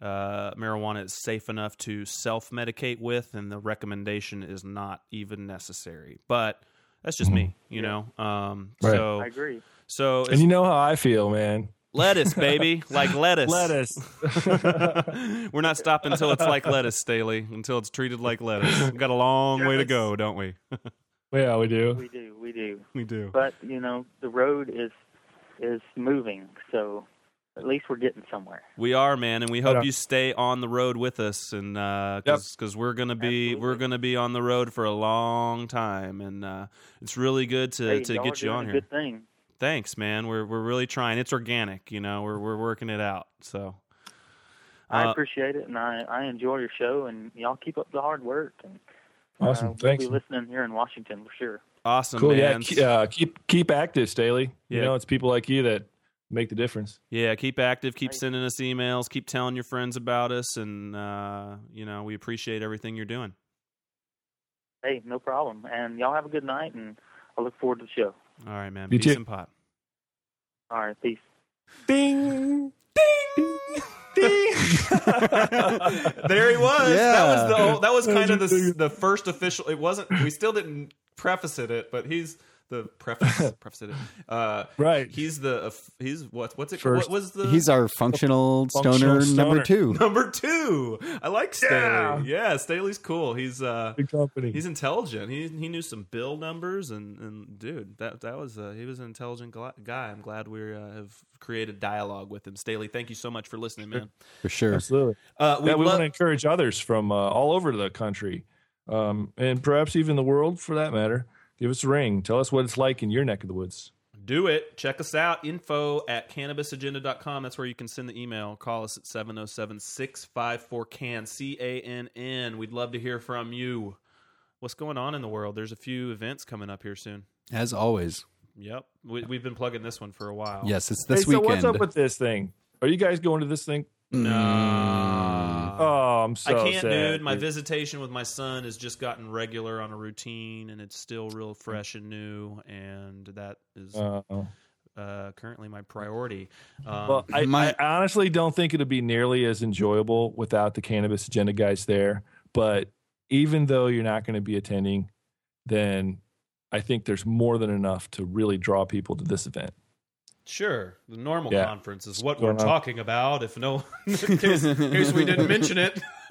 uh, marijuana is safe enough to self medicate with, and the recommendation is not even necessary. But that's just me, you know. Um, Right. So, I agree. so And you know how I feel, man. lettuce, baby, like lettuce. Lettuce. We're not stopping until it's like lettuce, Staley. Until it's treated like lettuce. We've got a long way to go, don't we? yeah, we do. We do. We do. we do. But you know the road is is moving, so at least we're getting somewhere. We are, man, and we hope on. you stay on the road with us, and because we're gonna be Absolutely. we're gonna be on the road for a long time, and uh, it's really good to hey, to y'all get are you doing on a here. Good thing. Thanks, man. We're we're really trying. It's organic, you know. We're we're working it out. So I Uh, appreciate it, and I I enjoy your show, and y'all keep up the hard work. And Awesome. uh, Thanks. We'll be listening here in Washington for sure. awesome, Cool. man. Yeah. Keep, uh, keep keep active, Staley. You know, it's people like you that make the difference. Yeah, keep active. Keep Thanks. sending us emails. Keep telling your friends about us, and uh, you know we appreciate everything you're doing. Hey, no problem. And y'all have a good night, and I look forward to the show. All right, man. You Peace too. and pot. All right, peace. Ding. Ding, ding. there he was. That was the old, that was kind of the the first official. It wasn't. We still didn't preface it, it but he's the preface preface it. Uh, Right. he's the uh, he's what what's it? First. What was the He's our functional, Functional stoner, number two. number two? I like Staley. Yeah. Yeah, Staley's cool. He's uh Big company. he's intelligent. He he knew some bill numbers and and dude, that that was uh, he was an intelligent gla- guy. I'm glad we uh, have created dialogue with him. Staley, thank you so much for listening, man. For sure. Absolutely. Uh, we yeah, we lo- want to encourage others from uh, all over the country, um, and perhaps even the world for that matter. Give us a ring. Tell us what it's like in your neck of the woods. Do it. Check us out. Info at cannabisagenda.com. That's where you can send the email. Call us at 707 654 CAN, C A N N. We'd love to hear from you. What's going on in the world? There's a few events coming up here soon. As always. Yep. We, we've been plugging this one for a while. Yes, it's this hey, so weekend. what's up with this thing? Are you guys going to this thing? No. Oh, I'm so I can't, sad, dude. My visitation with my son has just gotten regular on a routine, and it's still real fresh and new, and that is Uh, currently my priority. Um, well, I, My- I honestly don't think it'd be nearly as enjoyable without the cannabis agenda guys there. But even though you're not going to be attending, then I think there's more than enough to really draw people to this event. Sure, the NORML Yeah. conference is what we're on? talking about. If no, in case, in case we didn't mention it,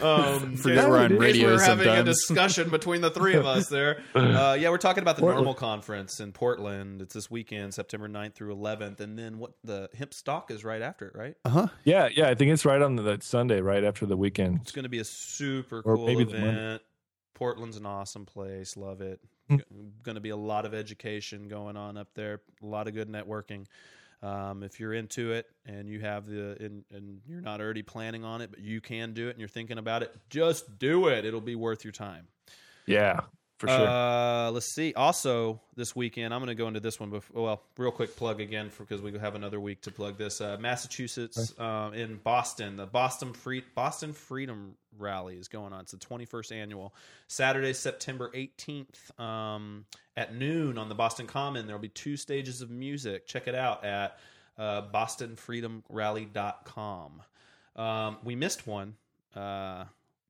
um, Forget we're on radio We're having a discussion between the three of us there. Uh, yeah, we're talking about the Portland. NORML conference in Portland. It's this weekend, September 9th through 11th, and then what the Hempstalk is right after it, right? Uh huh. Yeah, yeah, I think it's right on the, that Sunday, right after the weekend. It's going to be a super Or cool maybe the event. Portland's an awesome place. Love it. Hmm. Going to be a lot of education going on up there. A lot of good networking. Um, if you're into it and you have the and, and you're not already planning on it, but you can do it and you're thinking about it, just do it. It'll be worth your time. Yeah, for sure. Uh, let's see. Also, this weekend, I'm going to go into this one. Before, well, real quick plug again because we have another week to plug this. Uh, Massachusetts, uh, in Boston, the Boston Free Boston Freedom Rally is going on. It's the 21st annual. Saturday, September 18th, um, at noon on the Boston Common. There will be two stages of music. Check it out at uh, BostonFreedomRally.com. Um, we missed one. Uh,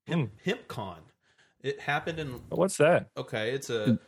Hemp, HempCon. It happened in What's that? Okay, it's a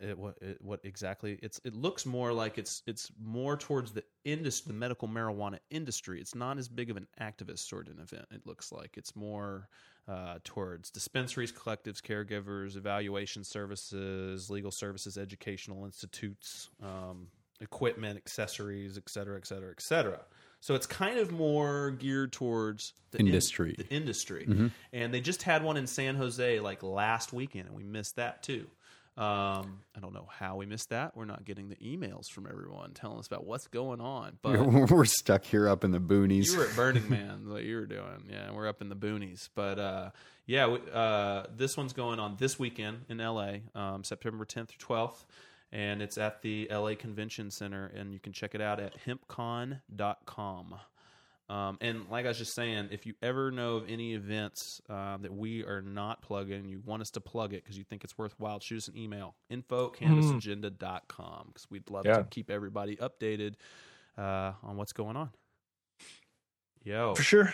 it, what it, what exactly? It's it looks more like it's it's more towards the industry, the medical marijuana industry. It's not as big of an activist sort of an event. It looks like it's more uh, towards dispensaries, collectives, caregivers, evaluation services, legal services, educational institutes, um, equipment, accessories, et cetera, et cetera, et cetera. So it's kind of more geared towards the in- Industry. the industry. And they just had one in San Jose like last weekend, and we missed that too. Um, I don't know how we missed that. We're not getting the emails from everyone telling us about what's going on. But We're stuck here up in the boonies. you were at Burning Man, what you were doing. Yeah, we're up in the boonies. But uh, yeah, we- uh, this one's going on this weekend in LA, um, September 10th through 12th. And it's at the LA Convention Center, and you can check it out at hempcon.com. Um, and like I was just saying, if you ever know of any events um, that we are not plugging, you want us to plug it because you think it's worthwhile, shoot us an email info cannabisagenda.com because we'd love Yeah. to keep everybody updated uh, on what's going on. Yo, For sure.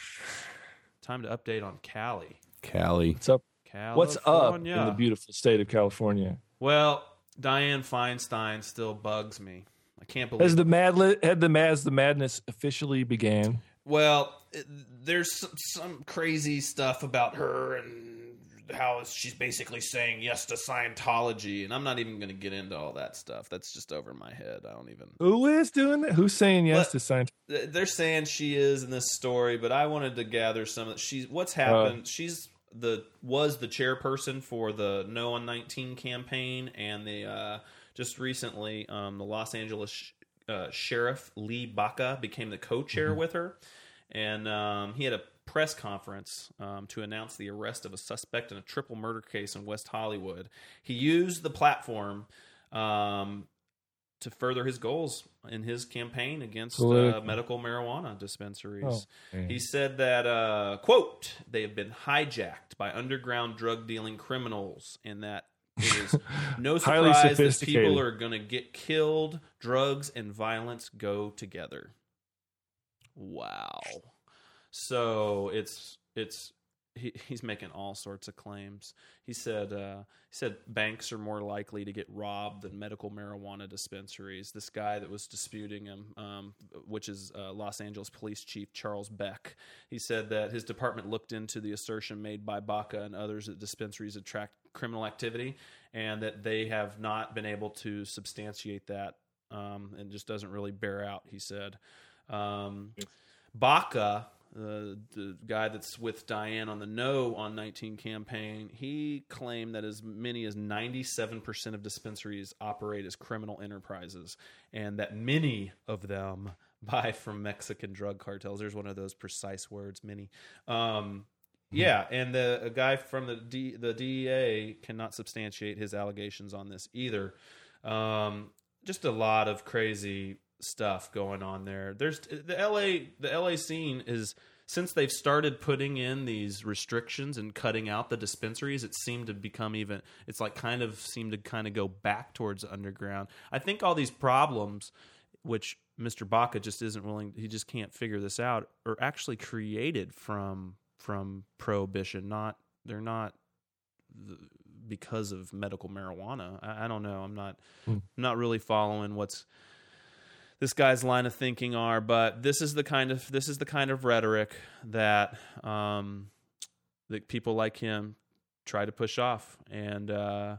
time to update on Cali. Cali. What's up? California. What's up in the beautiful state of California? Well, Dianne Feinstein still bugs me. I can't believe Has the mad had the as the madness officially began? Well, it- there's some, some crazy stuff about her and how she's basically saying yes to Scientology, and I'm not even going to get into all that stuff. That's just over my head. I don't even. Who is doing that? Who's saying yes What? to science? They're saying she is in this story, but I wanted to gather some. of She's what's happened. Uh, she's the was the chairperson for the No on 19 campaign, and the uh, just recently um, the Los Angeles uh, sheriff Lee Baca became the co-chair with her, and um, he had a press conference um, to announce the arrest of a suspect in a triple murder case in West Hollywood. He used the platform. Um, to further his goals in his campaign against uh, medical marijuana dispensaries. Oh, he said that, uh, quote, they have been hijacked by underground drug dealing criminals and that it is no surprise that people are going to get killed. Drugs and violence go together. Wow. So it's it's he, he's making all sorts of claims. He said uh, he said banks are more likely to get robbed than medical marijuana dispensaries. This guy that was disputing him, um, which is uh, Los Angeles Police Chief Charles Beck, he said that his department looked into the assertion made by Baca and others that dispensaries attract criminal activity, and that they have not been able to substantiate that, um, and just doesn't really bear out. He said. Um, Baca, uh, the guy that's with Dianne on the No on 19 campaign, he claimed that as many as 97% of dispensaries operate as criminal enterprises, and that many of them buy from Mexican drug cartels. There's one of those precise words, many. Um, yeah, and the a guy from the D, the DEA cannot substantiate his allegations on this either. Um, just a lot of crazy stuff going on there. There's the LA the LA scene is since they've started putting in these restrictions and cutting out the dispensaries, it seemed to become even it's like kind of seemed to kind of go back towards underground. I think all these problems which Mr. Baca just isn't willing he just can't figure this out are actually created from from prohibition, not they're not the, because of medical marijuana. I, I don't know. I'm not. I'm not really following what's this guy's line of thinking are, but this is the kind of this is the kind of rhetoric that um, that people like him try to push off, and uh,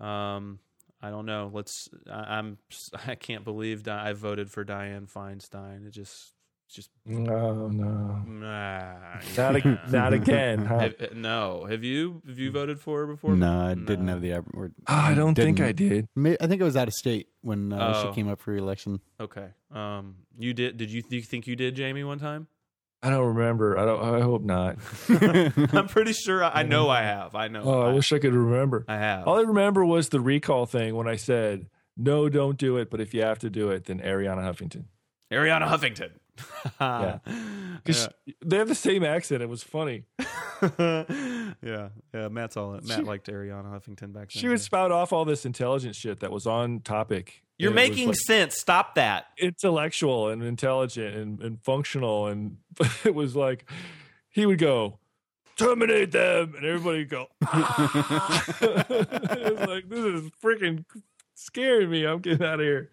um, I don't know. Let's. I, I'm. I can't believe I voted for Dianne Feinstein. It just, just No, no, nah, not ag- not again. Huh? Have- uh, no, have you have you voted for her before? No, I didn't No. have the. opp- or- Ah, I don't think didn't. I did. I think it was out of state when uh, Oh. she came up for election. Okay. Um, you did? Did you, do you think you did, Jamie, one time? I don't remember. I don't. I hope not. I'm pretty sure. I, I know I have. I know. Oh, I wish I could remember. I have. All I remember was the recall thing when I said, "No, don't do it." But if you have to do it, then Arianna Huffington. Arianna Huffington. Yeah. 'Cause they have the same accent. It was funny. yeah, yeah. Matt's all. Matt She- liked Arianna Huffington back then. She would yeah. spout off all this intelligent shit that was on topic. You're And it was, making like, sense. Stop that. intellectual and intelligent and, and functional, and it was like he would go. Terminate them, and everybody would go. Ah. it was like this is freaking scaring me. I'm getting out of here.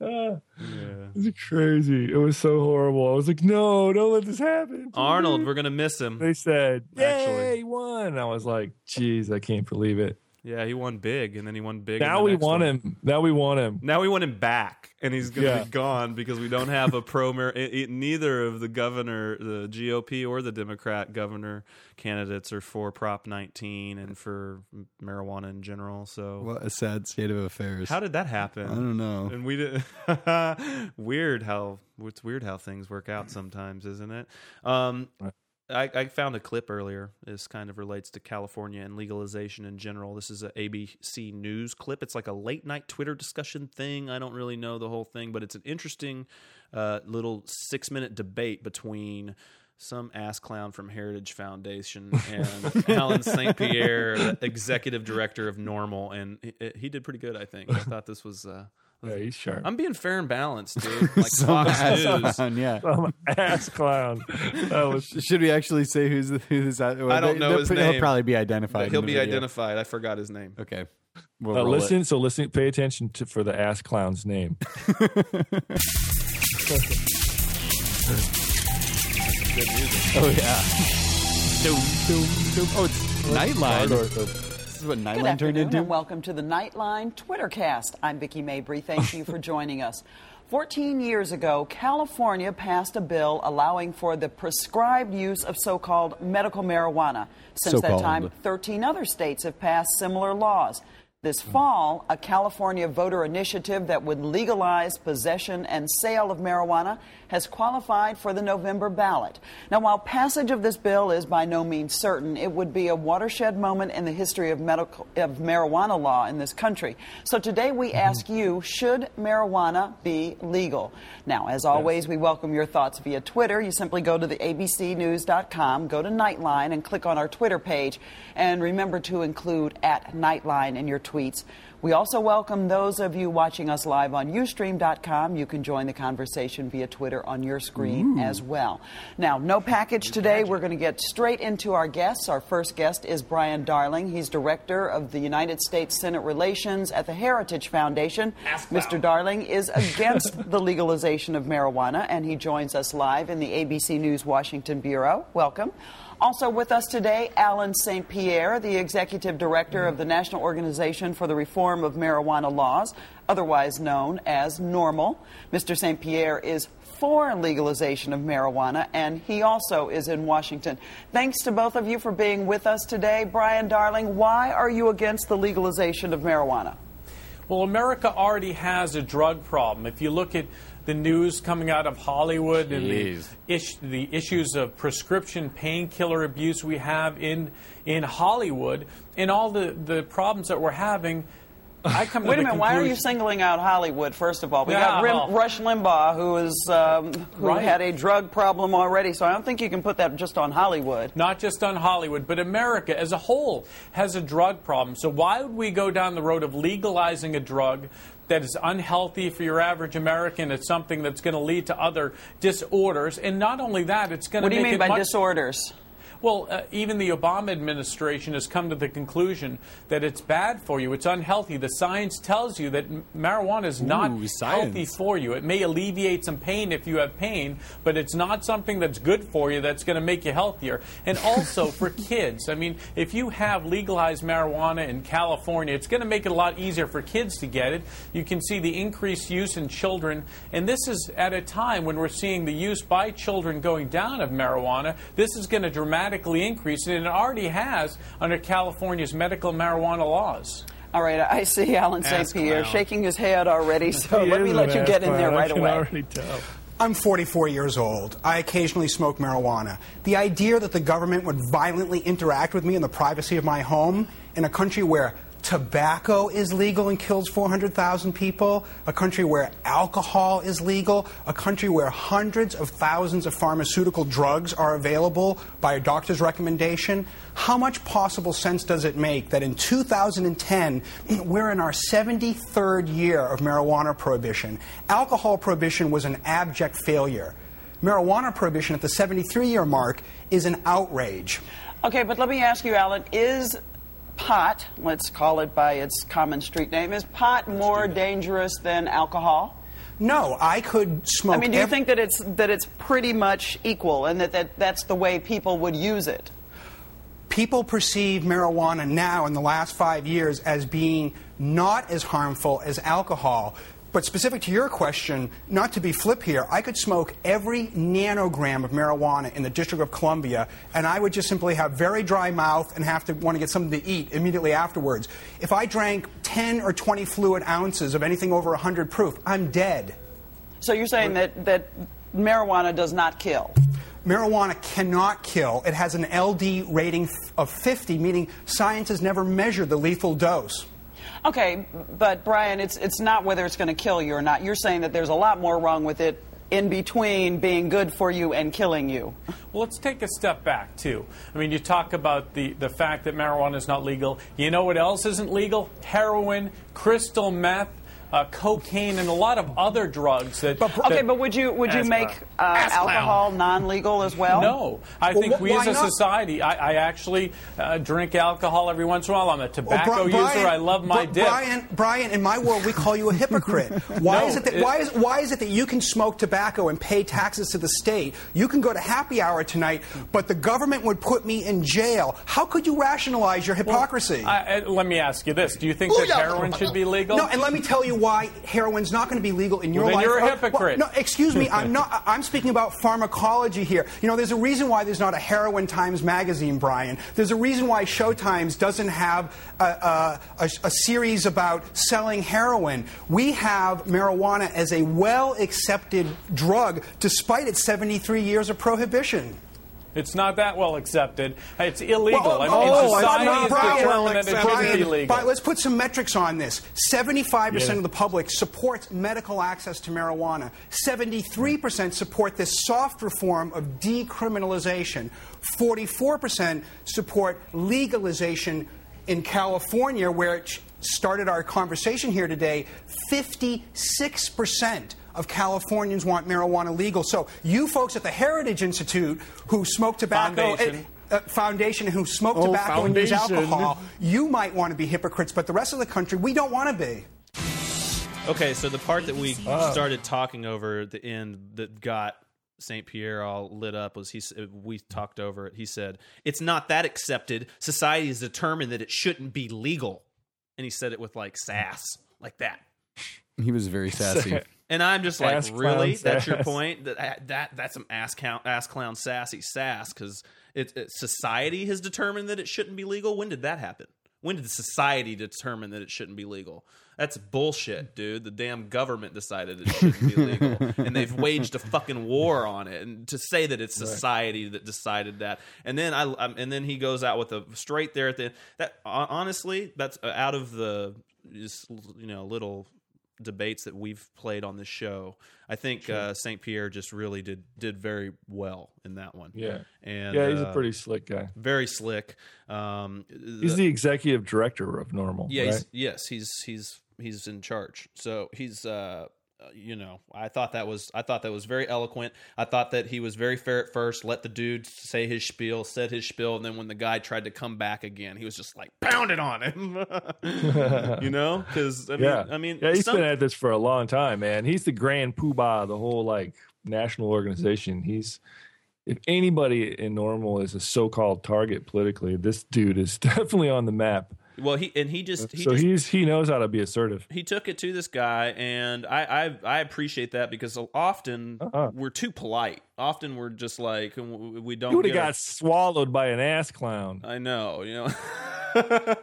Ah. Yeah. It's crazy. It was so horrible. I was like, no, don't let this happen. Arnold, we're gonna miss him. They said, Actually. yay, he won. And I was like, geez, I can't believe it. Yeah, he won big, and then he won big. in Now the we next want one. him. Now we want him. Now we want him back, and he's going to Yeah. be gone because we don't have a pro. Mar- it, it- neither of the governor, the GOP or the Democrat governor candidates are for Prop 19 and for marijuana in general. So What a sad state of affairs. how did that happen? I don't know. And we did weird how it's weird how things work out sometimes, isn't it? Um, I, I found a clip earlier. This kind of relates to California and legalization in general. This is a ABC News clip. It's like a late night Twitter discussion thing. I don't really know the whole thing, but it's an interesting uh, little six minute debate between some ass clown from Heritage Foundation and Allen St. Pierre, executive director of NORML, and he, he did pretty good. I think. I thought this was. Uh, Yeah, he's sharp. I'm being fair and balanced, dude. Like Some Fox ass News. clown, yeah. Some ass clown. That was Should we actually say who's the, who's that? I don't know his He'll name. probably be identified. He'll in the be video. identified. I forgot his name. Okay. We'll Uh, roll it. listen, so listen, pay attention to for the ass clown's name. Oh yeah. doom doom Oh, it's Nightline. This is what Good Nightline turned afternoon into. and welcome to the Nightline Twittercast. I'm Vicki Mabrey. Thank you for joining us. 14 years ago, California passed a bill allowing for the prescribed use of so called medical marijuana. Since that So-called. time, 13 other states have passed similar laws. This fall, a California voter initiative that would legalize possession and sale of marijuana has qualified for the November ballot. Now, while passage of this bill is by no means certain, it would be a watershed moment in the history of, medical, of marijuana law in this country. So today we mm-hmm. ask you, should marijuana be legal? Now, as always, we welcome your thoughts via Twitter. You simply go to the abcnews.com, go to Nightline, and click on our Twitter page. And remember to include at Nightline in your tweets. We also welcome those of you watching us live on Ustream.com. You can join the conversation via Twitter on your screen as well. Now, no package today. We're going to get straight into our guests. Our first guest is Brian Darling. He's director of the United States Senate Relations at the Heritage Foundation. Mr. Darling is against the legalization of marijuana, and he joins us live in the ABC News Washington Bureau. Welcome. Also with us today, Allen St. Pierre, the executive director of the National Organization for the Reform of Marijuana Laws, otherwise known as NORML. Mr. St. Pierre is for legalization of marijuana, and he also is in Washington. Thanks to both of you for being with us today. Brian Darling, why are you against the legalization of marijuana? Well, America already has a drug problem. If you look at the news coming out of Hollywood and the, Jeez. ish, the issues of prescription painkiller abuse we have in in Hollywood and all the, the problems that we're having, I come Wait a the minute, why are you singling out Hollywood, first of all? We Yeah, got Rim, well- Rush Limbaugh, who, is, um, who Right. had a drug problem already, so I don't think you can put that just on Hollywood. not just on Hollywood, but America as a whole has a drug problem. So why would we go down the road of legalizing a drug that is unhealthy for your average American? It's something that's going to lead to other disorders, and not only that, it's going to What do you mean by much- disorders? Well, uh, even the Obama administration has come to the conclusion that it's bad for you. It's unhealthy. The science tells you that marijuana is not science. healthy for you. It may alleviate some pain if you have pain, but it's not something that's good for you that's going to make you healthier. And also for kids. I mean, if you have legalized marijuana in California, it's going to make it a lot easier for kids to get it. You can see the increased use in children. And this is at a time when we're seeing the use by children going down of marijuana. This is going to dramatically increase, and it already has under California's medical marijuana laws. All right, I see Allen St. Ask Pierre shaking his head already, so He let me let you get in there right away. already tell. I'm 44 years old. I occasionally smoke marijuana. The idea that the government would violently interact with me in the privacy of my home in a country where tobacco is legal and kills 400,000 people, a country where alcohol is legal, a country where hundreds of thousands of pharmaceutical drugs are available by a doctor's recommendation. How much possible sense does it make that in 2010, we're in our 73rd year of marijuana prohibition? Alcohol prohibition was an abject failure. Marijuana prohibition at the 73 year mark is an outrage. Okay, but let me ask you, Allen, is pot, let's call it by its common street name, is pot more dangerous than alcohol? No, I could smoke. I mean, do you think that it's that it's pretty much equal and that, that that's the way people would use it? people perceive marijuana now in the last five years as being not as harmful as alcohol. But specific to your question, not to be flip here, I could smoke every nanogram of marijuana in the District of Columbia, and I would just simply have very dry mouth and have to want to get something to eat immediately afterwards. If I drank 10 or 20 fluid ounces of anything over 100 proof, I'm dead. So you're saying that, that marijuana does not kill? Marijuana cannot kill. It has an LD rating of 50, meaning science has never measured the lethal dose. Okay, but Brian, it's it's not whether it's going to kill you or not. You're saying that there's a lot more wrong with it in between being good for you and killing you. Well, let's take a step back, too. I mean, you talk about the, the fact that marijuana is not legal. You know what else isn't legal? Heroin, crystal meth, uh, cocaine, and a lot of other drugs that. But, okay, but would you would you make uh, alcohol non-legal as well? No, I Well, think wh- we as a not? society. I, I actually uh, drink alcohol every once in a while. I'm a Well, tobacco Bri- user. I love my Bri- dip. Brian, Brian, in my world, we call you a hypocrite. Why No, is it that it- why is why is it that you can smoke tobacco and pay taxes to the state? You can go to happy hour tonight, but the government would put me in jail. How could you rationalize your hypocrisy? I, I, let me ask you this: Do you think that Booyah! heroin should be legal? No, and let me tell you why heroin's not going to be legal in your Well, then life. you're a Uh, hypocrite. well, no, excuse me. I'm not. I'm speaking about pharmacology here. You know, there's a reason why there's not a Heroin Times magazine, Brian. There's a reason why Showtimes doesn't have a, a, a, a series about selling heroin. We have marijuana as a well accepted drug, despite its 73 years of prohibition. It's not that well accepted. It's illegal. Well, I oh, mean, oh, society Brian, has Brian, determined that it Brian, shouldn't be legal. Brian, let's put some metrics on this. 75% Yeah. of the public supports medical access to marijuana. 73% support this softer form of decriminalization. 44% support legalization in California, where it started our conversation here today. 56% of Californians want marijuana legal. So, you folks at the Heritage Institute who smoke tobacco. Foundation. uh, foundation who smoke Oh, tobacco and use alcohol, you might want to be hypocrites, but the rest of the country, we don't want to be. Okay, so the part that we Ah. started talking over at the end that got St. Pierre all lit up was he we talked over it. He said, "It's not that accepted. Society is determined that it shouldn't be legal." And he said it with like sass, like that. He was very sassy. And I'm just like, Ass really? clown That's your point? That that that's some ass count, ass clown sassy sass because it, it society has determined that it shouldn't be legal. When did that happen? When did society determine that it shouldn't be legal? That's bullshit, dude. The damn government decided it shouldn't be legal, and they've waged a fucking war on it. And to say that it's society that decided that, and then I, um, and then he goes out with a straight there at the that. Honestly, that's uh, out of the just, you know little debates that we've played on this show. I think uh, St. Pierre just really did did very well in that one. Yeah. and yeah, he's uh, a pretty slick guy. very slick. Um, He's the executive director of NORML. yeah, right? he's, yes, he's he's he's in charge. So he's uh, Uh, you know, I thought that was I thought that was very eloquent. I thought that he was very fair at first, let the dude say his spiel, said his spiel, and then when the guy tried to come back again, he was just like pounded on him. you know, because I mean, yeah, I mean, yeah, he's some- been at this for a long time, man. He's the grand poobah of the whole like national organization. He's if anybody in NORML is a so-called target politically, this dude is definitely on the map. Well, he and he just he so just, he's he knows how to be assertive. he took it to this guy, and I I, I appreciate that because often Uh-huh. we're too polite. Often we're just like we don't. He would have get a- got swallowed by an ass clown. I know, you know.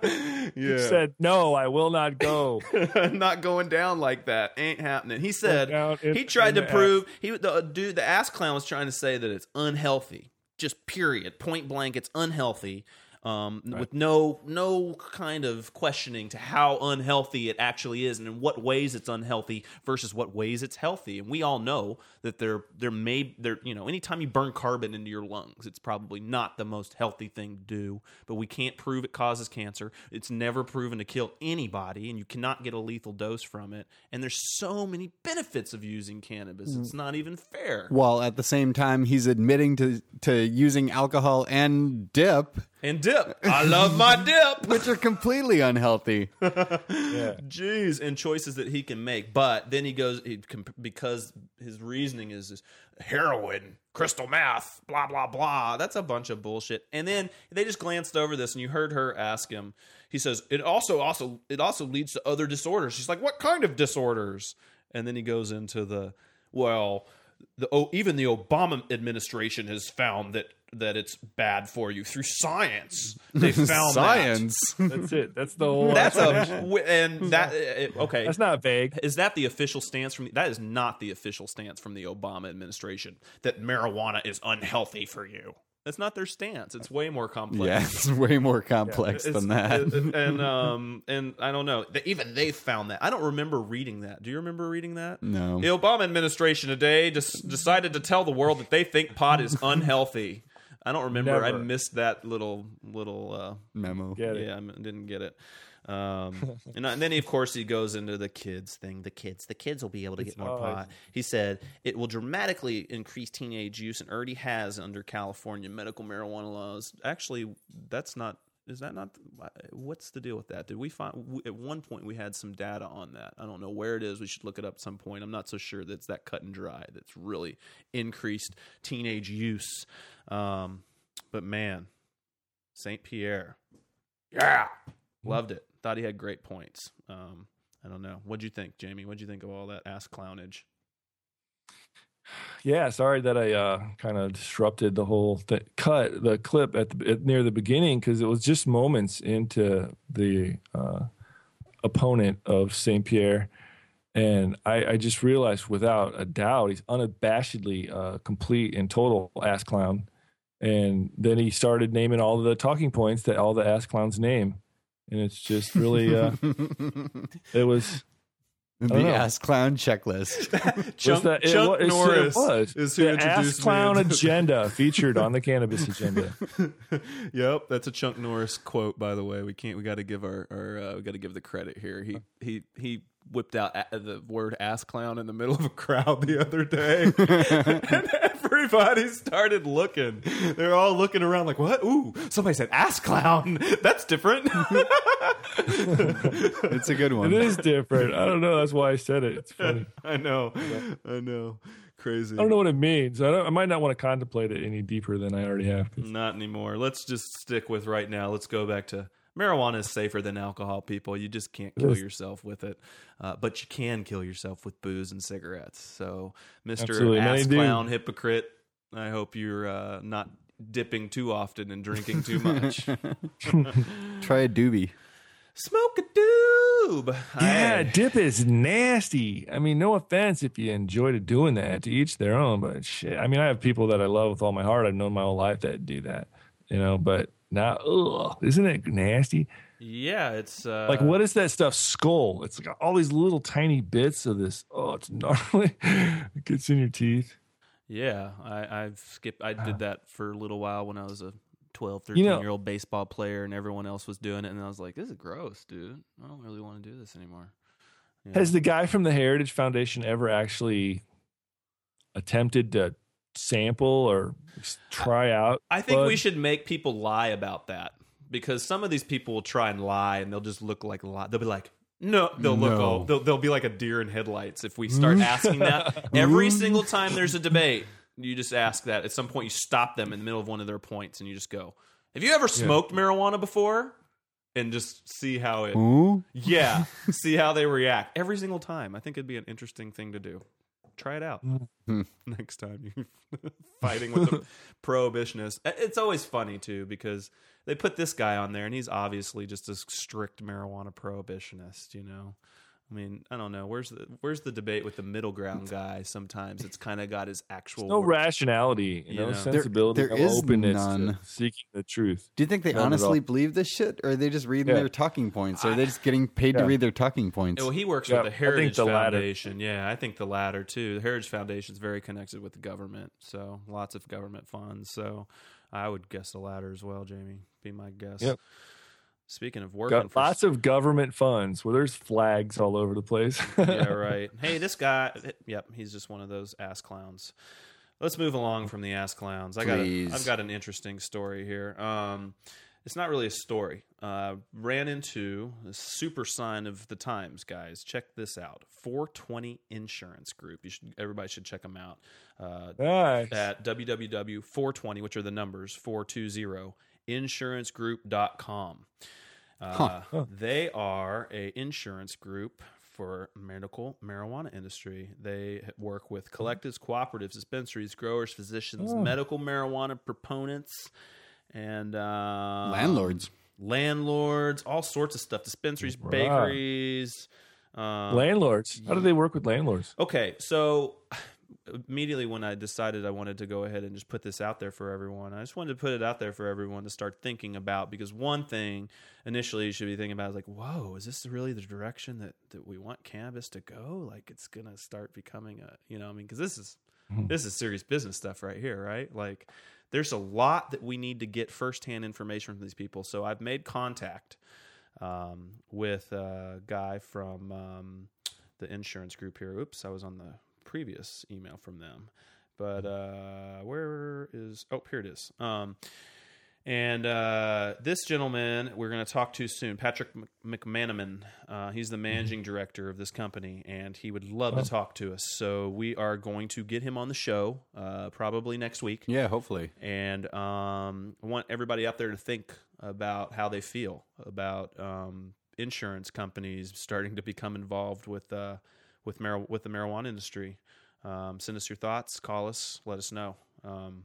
He yeah. said, "No, I will not go." not going down like that ain't happening. He said in- he tried to prove he the dude the ass clown was trying to say that it's unhealthy. Just period, point blank, it's unhealthy. Um, with no no kind of questioning to how unhealthy it actually is and in what ways it's unhealthy versus what ways it's healthy. And we all know that there there may there you know anytime you burn carbon into your lungs, it's probably not the most healthy thing to do. But we can't prove it causes cancer. It's never proven to kill anybody, and you cannot get a lethal dose from it. And there's so many benefits of using cannabis. It's not even fair. While at the same time he's admitting to to using alcohol and dip and dip. I love my dip. which are completely unhealthy. Yeah. Jeez, and choices that he can make. But then he goes he, because his reasoning is, is heroin, crystal meth, blah blah blah. That's a bunch of bullshit. And then they just glanced over this, and you heard her ask him. He says it also also it also leads to other disorders. She's like, what kind of disorders? And then he goes into the well, the oh, even the Obama administration has found that that it's bad for you through science. They found that. Science. That's it. That's the whole. That's a and that okay. That's not vague. Is that the official stance from that is not the official stance from the Obama administration that marijuana is unhealthy for you. That's not their stance. It's way more complex. yeah, it's way more complex It's- than that. it- and um and I don't know. Even they found that. I don't remember reading that. Do you remember reading that? No. The Obama administration today just decided to tell the world that they think pot is unhealthy. I don't remember. I missed that little little uh, Memo. Get it. yeah, I m- didn't get it. Um, and, and then, of course, he goes into the kids thing. The kids, the kids will be able to get more pot. He said it will dramatically increase teenage use, and already has under California medical marijuana laws. Actually, that's not. Is that not? What's the deal with that? Did we find at one point we had some data on that? I don't know where it is. We should look it up at some point. I'm not so sure that's that cut and dry. That's really increased teenage use. Um, but man, Saint Pierre, yeah, loved it. Thought he had great points. Um, I don't know. What'd you think, Jamie? What'd you think of all that ass clownage? Yeah, sorry that I uh, kind of disrupted the whole th- cut the clip at, the, at near the beginning because it was just moments into the uh, opponent of Saint Pierre, and I, I just realized without a doubt he's unabashedly uh, complete and total ass clown. And then he started naming all the talking points that all the ass clowns name, and it's just really uh, it was the know. ass clown checklist. was that it, wa- it's- it was the ass clown agenda featured on the cannabis agenda. yep, that's a Chunk Norris quote, by the way. We can't. We got to give our, our uh, we got to give the credit here. He he he whipped out a- the word ass clown in the middle of a crowd the other day, and everybody started looking. They're all looking around like, "What? Ooh, somebody said ass clown. That's different." it's a good one. It is different. I don't know. That's why I said it. It's funny. I know, I know, crazy. I don't know what it means. I, don't, I might not want to contemplate it any deeper than I already have. Not anymore. Let's just stick with right now. Let's go back to marijuana is safer than alcohol. People, you just can't kill is. yourself with it, uh, but you can kill yourself with booze and cigarettes. So, Mister Absolutely. Many Ass do. Clown Hypocrite, I hope you're uh, not dipping too often and drinking too much. Try a doobie. Smoke a doob. Yeah, I- dip is nasty. I mean, no offense if you enjoyed doing that. To each their own. But shit, I mean, I have people that I love with all my heart. I've known my whole life that do that. You know, but now, ugh, isn't it nasty? yeah. It's uh, Like, what is that stuff? Skull. It's like all these little tiny bits of this. Oh, it's gnarly. it gets in your teeth. Yeah, I, I've skipped. I did that for a little while when I was a 12, 13 Uh. You know- year old baseball player, and everyone else was doing it, and I was like, "This is gross, dude. I don't really want to do this anymore." Yeah. Has the guy from the Heritage Foundation ever actually attempted to sample or try out? I think we should make people lie about that because some of these people will try and lie, and they'll just look like lie. They'll be like. No, they'll look No. all. They'll, they'll be like a deer in headlights if we start asking that every single time there's a debate. You just ask that. At some point, you stop them in the middle of one of their points, and you just go, "Have you ever smoked marijuana before?" And just see how it. Ooh. Yeah, see how they react every single time. I think it'd be an interesting thing to do. Try it out Hmm. next time you're fighting with the prohibitionists. Uh, It's always funny too because they put this guy on there, and he's obviously just a strict marijuana prohibitionist. You know, I mean, I don't know where's the where's the debate with the middle ground guy. Sometimes it's kind of got his actual no wor- rationality, You no know. There- sensibility, there no openness none. to seeking the truth. Do you think they Not at honestly believe this shit, or are they just reading Yeah. their talking points? Or are they just getting paid to read their talking points? Well, he works Yeah, with the Heritage the latter. Foundation. Yeah, I think the latter too. The Heritage Foundation is very connected with the government, so lots of government funds. So I would guess the latter as well, Jamie. Be my guess. Yep. Speaking of working, Got for lots of government funds where there's flags all over the place. yeah, right. Hey, this guy. Yep, he's just one of those ass clowns. Let's move along from the ass clowns. I got. A, Please. I've got an interesting story here. Um, it's not really a story. Uh, ran into a super sign of the times, guys. Check this out: 420 Insurance Group. You should everybody should check them out uh, Nice. at www.420, which are the numbers 420 insurancegroup.com. Uh, They are a insurance group for medical marijuana industry. They work with collectives, cooperatives, dispensaries, growers, physicians, medical marijuana proponents, and uh, Landlords. landlords, all sorts of stuff. Dispensaries, Right. bakeries. Um, landlords. How do they work with landlords? Okay, so immediately when I decided I wanted to go ahead and just put this out there for everyone, I just wanted to put it out there for everyone to start thinking about because one thing initially you should be thinking about is like, whoa, is this really the direction that, that we want cannabis to go? Like it's gonna start becoming a you know, I mean, because this is this is serious business stuff right here, right? Like there's a lot that we need to get firsthand information from these people. So I've made contact um, with a guy from um, the insurance group here. Oops, I was on the previous email from them. But uh, where is? Oh, here it is. Um, and uh, this gentleman we're going to talk to soon, Patrick Mc- McManaman. Uh, he's the managing director of this company, and he would love to talk to us. So we are going to get him on the show uh, probably next week Yeah, hopefully. and um, I want everybody out there to think about how they feel about um, insurance companies starting to become involved with uh, with mar- with the marijuana industry. Um, send us your thoughts, call us, let us know. Um,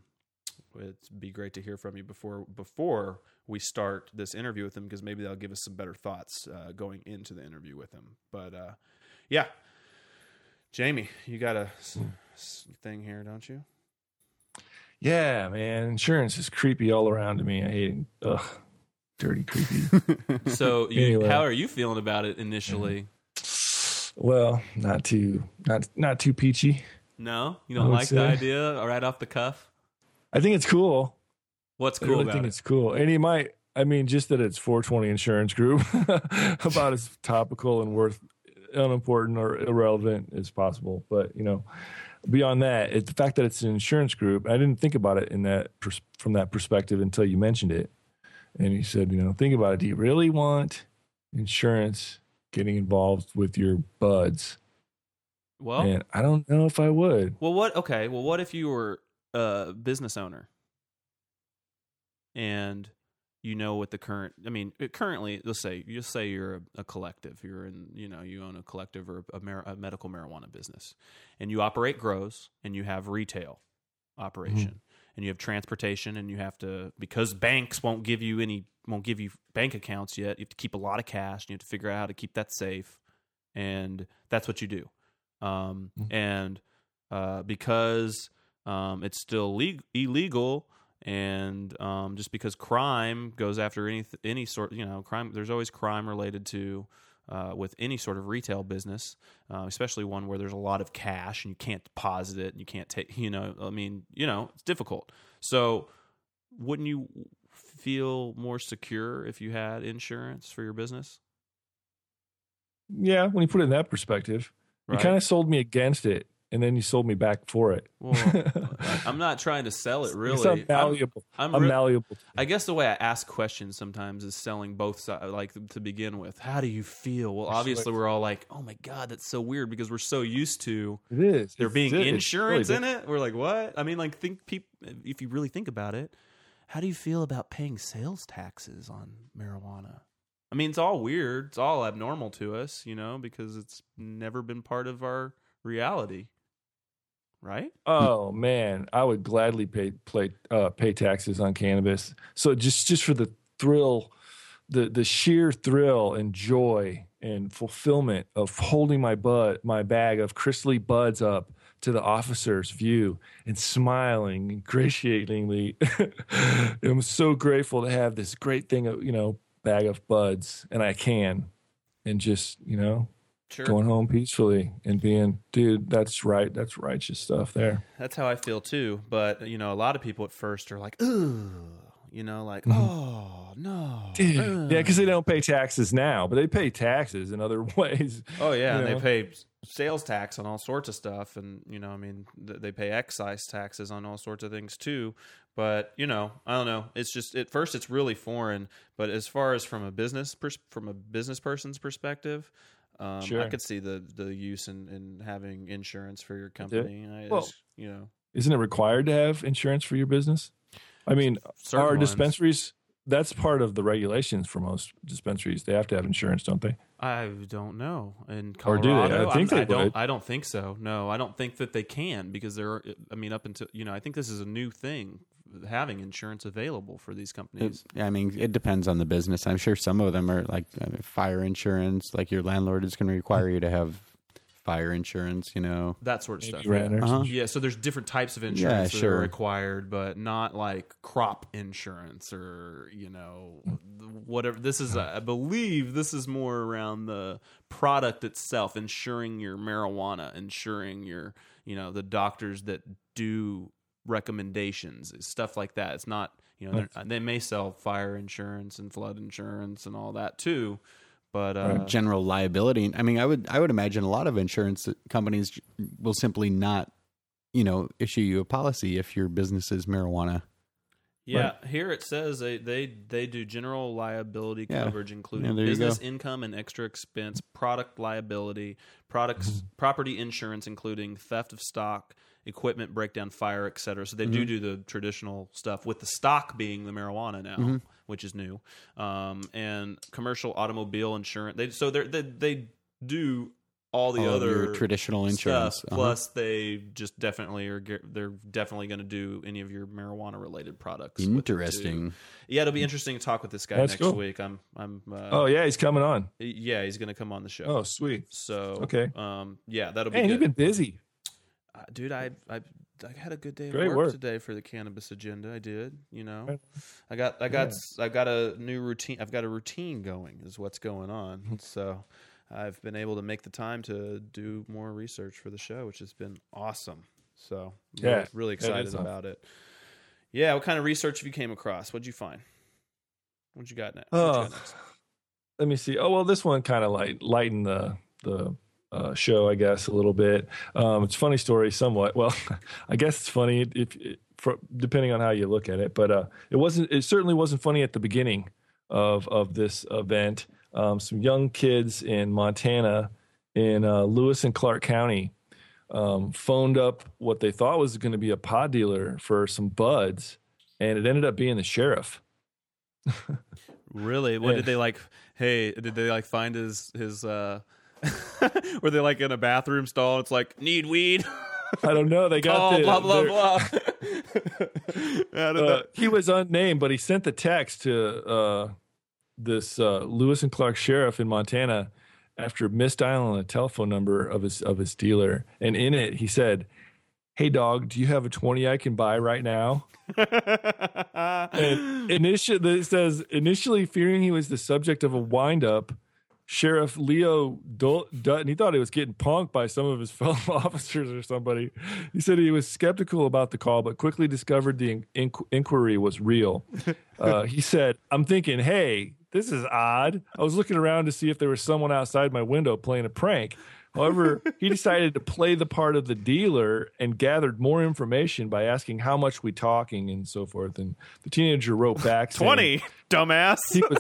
it'd be great to hear from you before before we start this interview with them because maybe they'll give us some better thoughts uh, going into the interview with them. But uh, yeah, Jamie, you got a thing here, don't you? Yeah, man. Insurance is creepy all around to me. I hate it. Ugh. Dirty, creepy. So, you, Anyway. how are you feeling about it initially? Well, not too not not too peachy. No, you I don't like the idea right off the cuff. I think it's cool. What's I cool really about think it? it's cool. And he might I mean, just that it's 420 insurance group about as topical and worth unimportant or irrelevant as possible. But you know, beyond that, it's the fact that it's an insurance group. I didn't think about it in that from that perspective until you mentioned it. And he said, you know, think about it. Do you really want insurance getting involved with your buds? Well, And I don't know if I would. well, what? Okay, well, what if you were a business owner and you know what the current? I mean, currently, let's say you say you're a, a collective. You're in, you know, you own a collective or a, mar- a medical marijuana business, and you operate grows and you have retail mm-hmm. operation. And you have transportation, and you have to because banks won't give you any won't give you bank accounts yet. You have to keep a lot of cash. And you have to figure out how to keep that safe, and that's what you do. Um, And uh, because um, it's still leg- illegal, and um, just because crime goes after any any sort, you know, crime. There's always crime related to uh, with any sort of retail business, uh, especially one where there's a lot of cash and you can't deposit it and you can't take. You know, I mean, you know, it's difficult. So, wouldn't you feel more secure if you had insurance for your business? Yeah, when you put it in that perspective, Right. you kind of sold me against it, and then you sold me back for it. Well, I'm not trying to sell it really. It's I'm- malleable. I'm I'm, re- malleable. I guess the way I ask questions sometimes is selling both sides. Like to begin with, how do you feel? Well, obviously we're all like, "Oh my god, that's so weird," because we're so used to It is. there It's- being it's insurance really in it. We're like, "What?" I mean, like, think peop- if you really think about it, how do you feel about paying sales taxes on marijuana? I mean, it's all weird. It's all abnormal to us, you know, because it's never been part of our reality, right? Oh man, I would gladly pay play, uh, pay taxes on cannabis. So just just for the thrill, the the sheer thrill and joy and fulfillment of holding my bud my bag of crystally buds up to the officer's view and smiling ingratiatingly. I'm so grateful to have this great thing of you know bag of buds, and I can, and just you know Sure. going home peacefully and being, dude, that's right, that's righteous stuff there. That's how I feel too. But you know, a lot of people at first are like, "Ooh," you know, like, Mm-hmm. "Oh no." Dude. uh." Yeah, because they don't pay taxes now, but they pay taxes in other ways. Oh yeah, and they pay sales tax on all sorts of stuff, and you know, I mean, th- they pay excise taxes on all sorts of things too. But you know, I don't know. It's just at first it's really foreign, but as far as from a business pers- from a business person's perspective. Um, I could see the, the use in, in having insurance for your company. I, Well, it's, you know, Isn't it required to have insurance for your business? I mean, certain are ones. dispensaries? That's part of the regulations for most dispensaries. They have to have insurance, don't they? I don't know. In Or do they? I Colorado, think I'm- they I don't. would. I don't think so. No, I don't think that they can because there. Are, I mean, up until you know, I think this is a new thing, having insurance available for these companies. It, I mean, it depends on the business. I'm sure some of them are like I mean, fire insurance. Like your landlord is going to require you to have fire insurance. You know, that sort of Maybe stuff. renters. Uh-huh. Yeah, so there's different types of insurance that sure. are required, but not like crop insurance or you know whatever. This is, I believe, this is more around the product itself, insuring your marijuana, insuring your you know the doctors that do recommendations, stuff like that. It's not you know they're- may sell fire insurance and flood insurance and all that too, but uh, general liability. I mean, I would I would imagine a lot of insurance companies will simply not, you know, issue you a policy if your business is marijuana. Yeah, here it says they they they do general liability Yeah. coverage, including Yeah, business income and extra expense, product liability, products, Mm-hmm. property insurance, including theft of stock, equipment breakdown, fire, etc. So they do Mm-hmm. do the traditional stuff with the stock being the marijuana now, Mm-hmm. which is new, um, and commercial automobile insurance. They so they're- they they do all the All other your traditional insurance. Stuff, Uh-huh. Plus, they just definitely are. They're definitely going to do any of your marijuana related products. with it, too. Interesting. Yeah, it'll be interesting to talk with this guy That's next cool. week. I'm. I'm. Uh, Oh yeah, he's coming on. yeah, he's going to come on the show. Oh sweet. so okay. Um, yeah, that'll be Man, you've good. been busy. Uh, dude, I I I had a good day Great work, work. today for the cannabis agenda. I did. You know, I got I got I got a new routine. I've got a routine going. Is what's going on. So. I've been able to make the time to do more research for the show, which has been awesome. So, Yeah, really, really excited awesome. about it. Yeah, what kind of research have you came across? What'd you find? What'd you got next? What you Oh, got next? let me see. Oh well, this one kind of light lightened the the uh, show, I guess, a little bit. Um, it's a funny story, somewhat. Well, I guess it's funny if, if for, depending on how you look at it. But uh, it wasn't. It certainly wasn't funny at the beginning of of this event. Um, some young kids in Montana, in uh, Lewis and Clark County, um, phoned up what they thought was going to be a pod dealer for some buds, and it ended up being the sheriff. Really? What Yeah. did they like? Hey, did they like find his his? Were they like in a bathroom stall? It's like need weed. I don't know. They got oh, the, blah blah blah. Uh, he was unnamed, but he sent the text to uh, this uh, Lewis and Clark sheriff in Montana after misdialing a telephone number of his of his dealer, and in it he said, "Hey dog, do you have a twenty I can buy right now?" And initially, it says initially fearing he was the subject of a windup. Sheriff Leo Dutton, he thought he was getting punked by some of his fellow officers or somebody. He said he was skeptical about the call, but quickly discovered the in- inqu- inquiry was real. Uh, he said, I'm thinking, hey, this is odd. I was looking around to see if there was someone outside my window playing a prank. However, he decided to play the part of the dealer and gathered more information by asking how much we talking and so forth. And the teenager wrote back saying Twenty, dumbass. he was,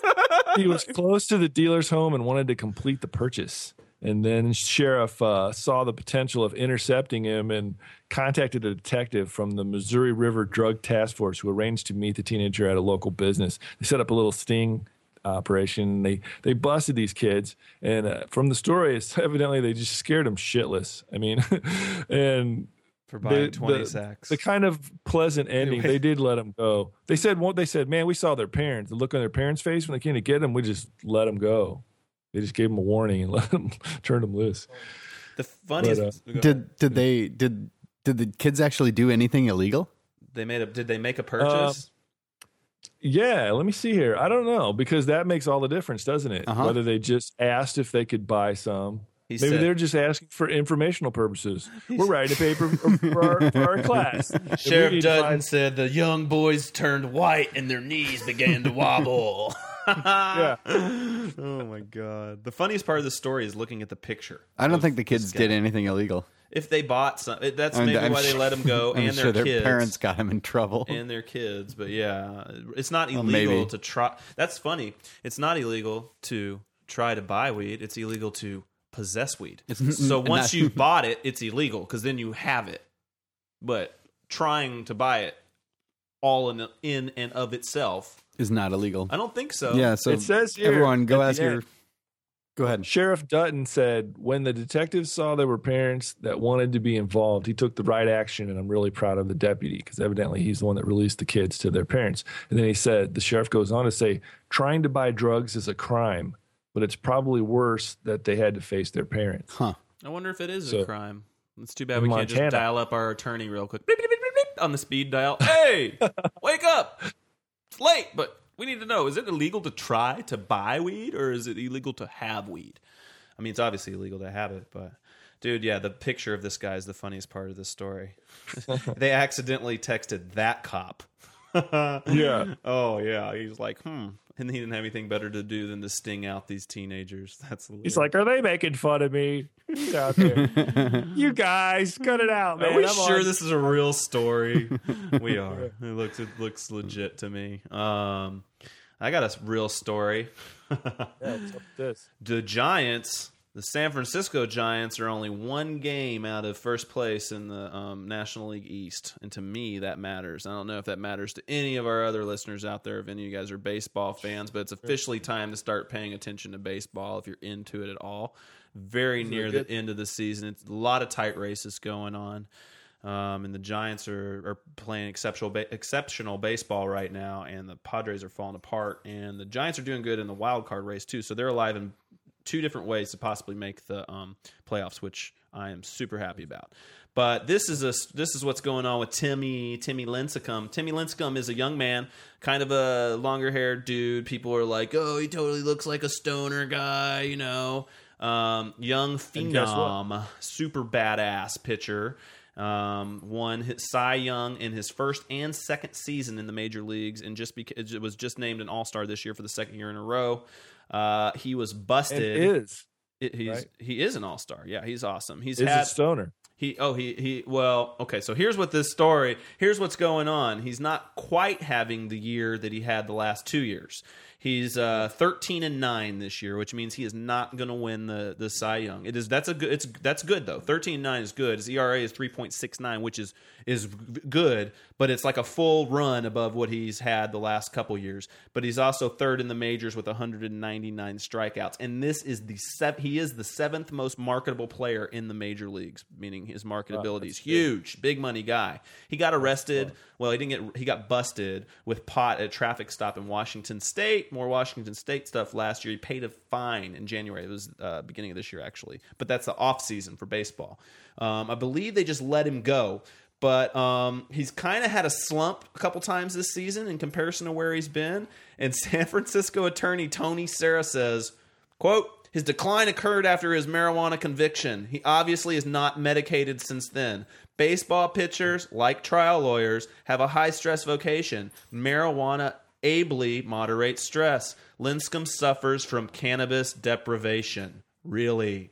he was close to the dealer's home and wanted to complete the purchase. And then sheriff uh, saw the potential of intercepting him and contacted a detective from the Missouri River Drug Task Force who arranged to meet the teenager at a local business. They set up a little sting operation. They they busted these kids, and uh, from the story, it's evidently they just scared them shitless. I mean, and For buying the- twenty the- sacks. the kind of pleasant ending. They did let them go. They said, "What they said, man, we saw their parents. The look on their parents' face when they came to get them. We just let them go. They just gave them a warning and let them turn them loose. the funniest. But, go ahead. Did did they did did the kids actually do anything illegal? they made a? Did they make a purchase? Yeah, let me see here. I don't know because that makes all the difference, doesn't it? Uh-huh. Whether they just asked if they could buy some. He Maybe said- they're just asking for informational purposes. We're writing a paper for, for, our, for our class. Sheriff Dutton find- said the young boys turned white and their knees began to wobble. yeah. oh my god. The funniest part of the story is looking at the picture. I don't think the kids did anything illegal. If they bought some, it- that's I'm- maybe I'm why they sure- let them go I'm and sure their their kids. parents got him in trouble. and their kids. But yeah, it's not Well, illegal maybe. to try. That's funny. It's not illegal to try to buy weed. It's illegal to possess weed. so once you bought it, it's illegal because then you have it. But trying to buy it all in in and of itself, is not illegal. I don't think so. yeah, so It says here everyone go ask your. end, Go ahead. Sheriff Dutton said when the detectives saw there were parents that wanted to be involved, he took the right action, and I'm really proud of the deputy because evidently he's the one that released the kids to their parents. And then he said, the sheriff goes on to say, trying to buy drugs is a crime, but it's probably worse that they had to face their parents. Huh. I wonder if it is So- a crime. It's too bad In we can't just dial up our attorney real quick on the speed dial. Hey, wake up! It's late, but we need to know: is it illegal to try to buy weed, or is it illegal to have weed? I mean, it's obviously illegal to have it, but dude, yeah, the picture of this guy is the funniest part of the story. they accidentally texted that cop. Yeah. Oh yeah, he's like, hmm, and he didn't have anything better to do than to sting out these teenagers. That's He's like, are they making fun of me? He's out there. you guys, cut it out, man. Are we I'm sure on- this is a real story? we are. It looks it looks legit to me. Um, I got a real story. Yeah, this? The Giants, the San Francisco Giants, are only one game out of first place in the um, National League East, and to me that matters. I don't know if that matters to any of our other listeners out there. If any of you guys are baseball fans, but it's officially time to start paying attention to baseball if you're into it at all. Very near the end of the season, it's a lot of tight races going on. Um, and the Giants are, are playing exceptional ba- exceptional baseball right now, and the Padres are falling apart. And the Giants are doing good in the wild card race too, so they're alive in two different ways to possibly make the um, playoffs, which I am super happy about. But this is a this is what's going on with Timmy Timmy Lincecum. Timmy Lincecum is a young man, kind of a longer haired dude. People are like, "Oh, he totally looks like a stoner guy," you know. Um, young phenom, super badass pitcher. Um, won his Cy Young in his first and second season in the major leagues, and just because it was just named an All Star this year for the second year in a row. Uh, he was And busted. is It- he's right? he is an all star. Yeah, he's awesome. He's is had a stoner. he oh he he well okay. So here's what this story. Here's what's going on. He's not quite having the year that he had the last two years. He's uh, 13 and nine this year, which means he is not going to win the the Cy Young. It is that's a good it's that's good though. 13 and nine is good. His ERA is 3.69, which is is good, but it's like a full run above what he's had the last couple years. But he's also third in the majors with 199 strikeouts, and this is the sev- he is the seventh most marketable player in the major leagues, meaning his marketability is huge, big money guy. He got arrested. Well, he didn't get he got busted with pot at a traffic stop in Washington State. More Washington State stuff last year. He paid a fine in January. It was uh, beginning of this year actually, but that's the off season for baseball. Um, I believe they just let him go but um, he's kind of had a slump a couple times this season in comparison to where he's been. And San Francisco attorney Tony Serra says, "quote His decline occurred after his marijuana conviction. He obviously is not medicated since then. Baseball pitchers, like trial lawyers, have a high stress vocation. Marijuana." Ably moderates stress. Lincecum suffers from cannabis deprivation. Really?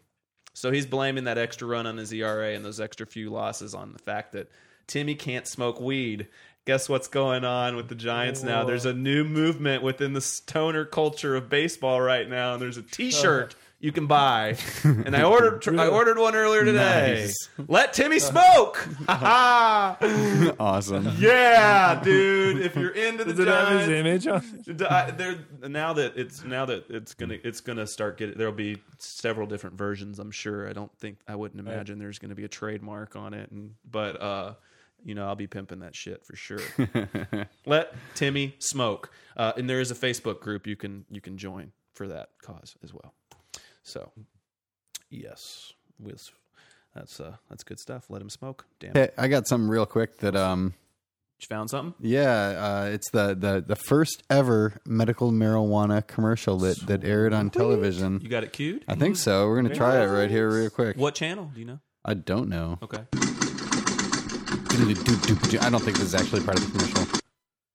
So he's blaming that extra run on his ERA and those extra few losses on the fact that Timmy can't smoke weed. Guess what's going on with the Giants now? There's a new movement within the stoner culture of baseball right now, and there's a T-shirt you can buy. And I ordered I ordered one earlier today. Nice. Let Timmy smoke. Awesome. yeah, dude. If you're into the Does it have his Giants, image on? D- I- there now that it's now that it's gonna it's gonna start getting there'll be several different versions i'm sure i don't think i wouldn't imagine there's gonna be a trademark on it and but uh you know i'll be pimping that shit for sure let timmy smoke uh and there is a facebook group you can you can join for that cause as well so yes with that's uh that's good stuff. Let him smoke. Damn. Hey, I got something real quick that um you found something? Yeah, uh, it's the, the the first ever medical marijuana commercial that that aired on television. you got it queued? I think so. We're gonna try it right here, real quick. what channel? Do you know? I don't know. okay. I don't think this is actually part of the commercial.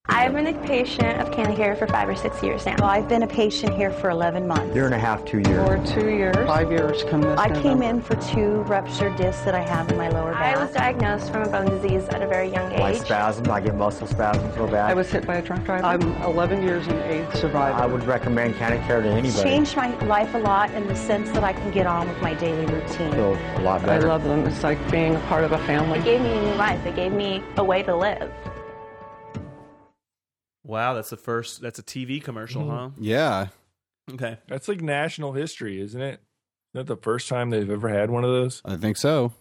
I've been a patient of CannaCare for five or six years now. Well, I've been a patient here for 11 months. Year and a half, two years. For two years. Five years coming this I came in for two ruptured discs that I have in my lower back. I was diagnosed from a bone disease at a very young age. Like spasms, I get muscle spasms real bad. I was hit by a truck driver. I'm 11 years and AIDS survivor. I would recommend CannaCare to anybody. It's changed my life a lot in the sense that I can get on with my daily routine. Feel a lot better. I love them. It's like being a part of a family. It gave me a new life. It gave me a way to live. Wow, that's the first. That's a TV commercial, huh? Yeah. Okay. That's like national history, isn't it? Isn't that the first time they've ever had one of those? I think so.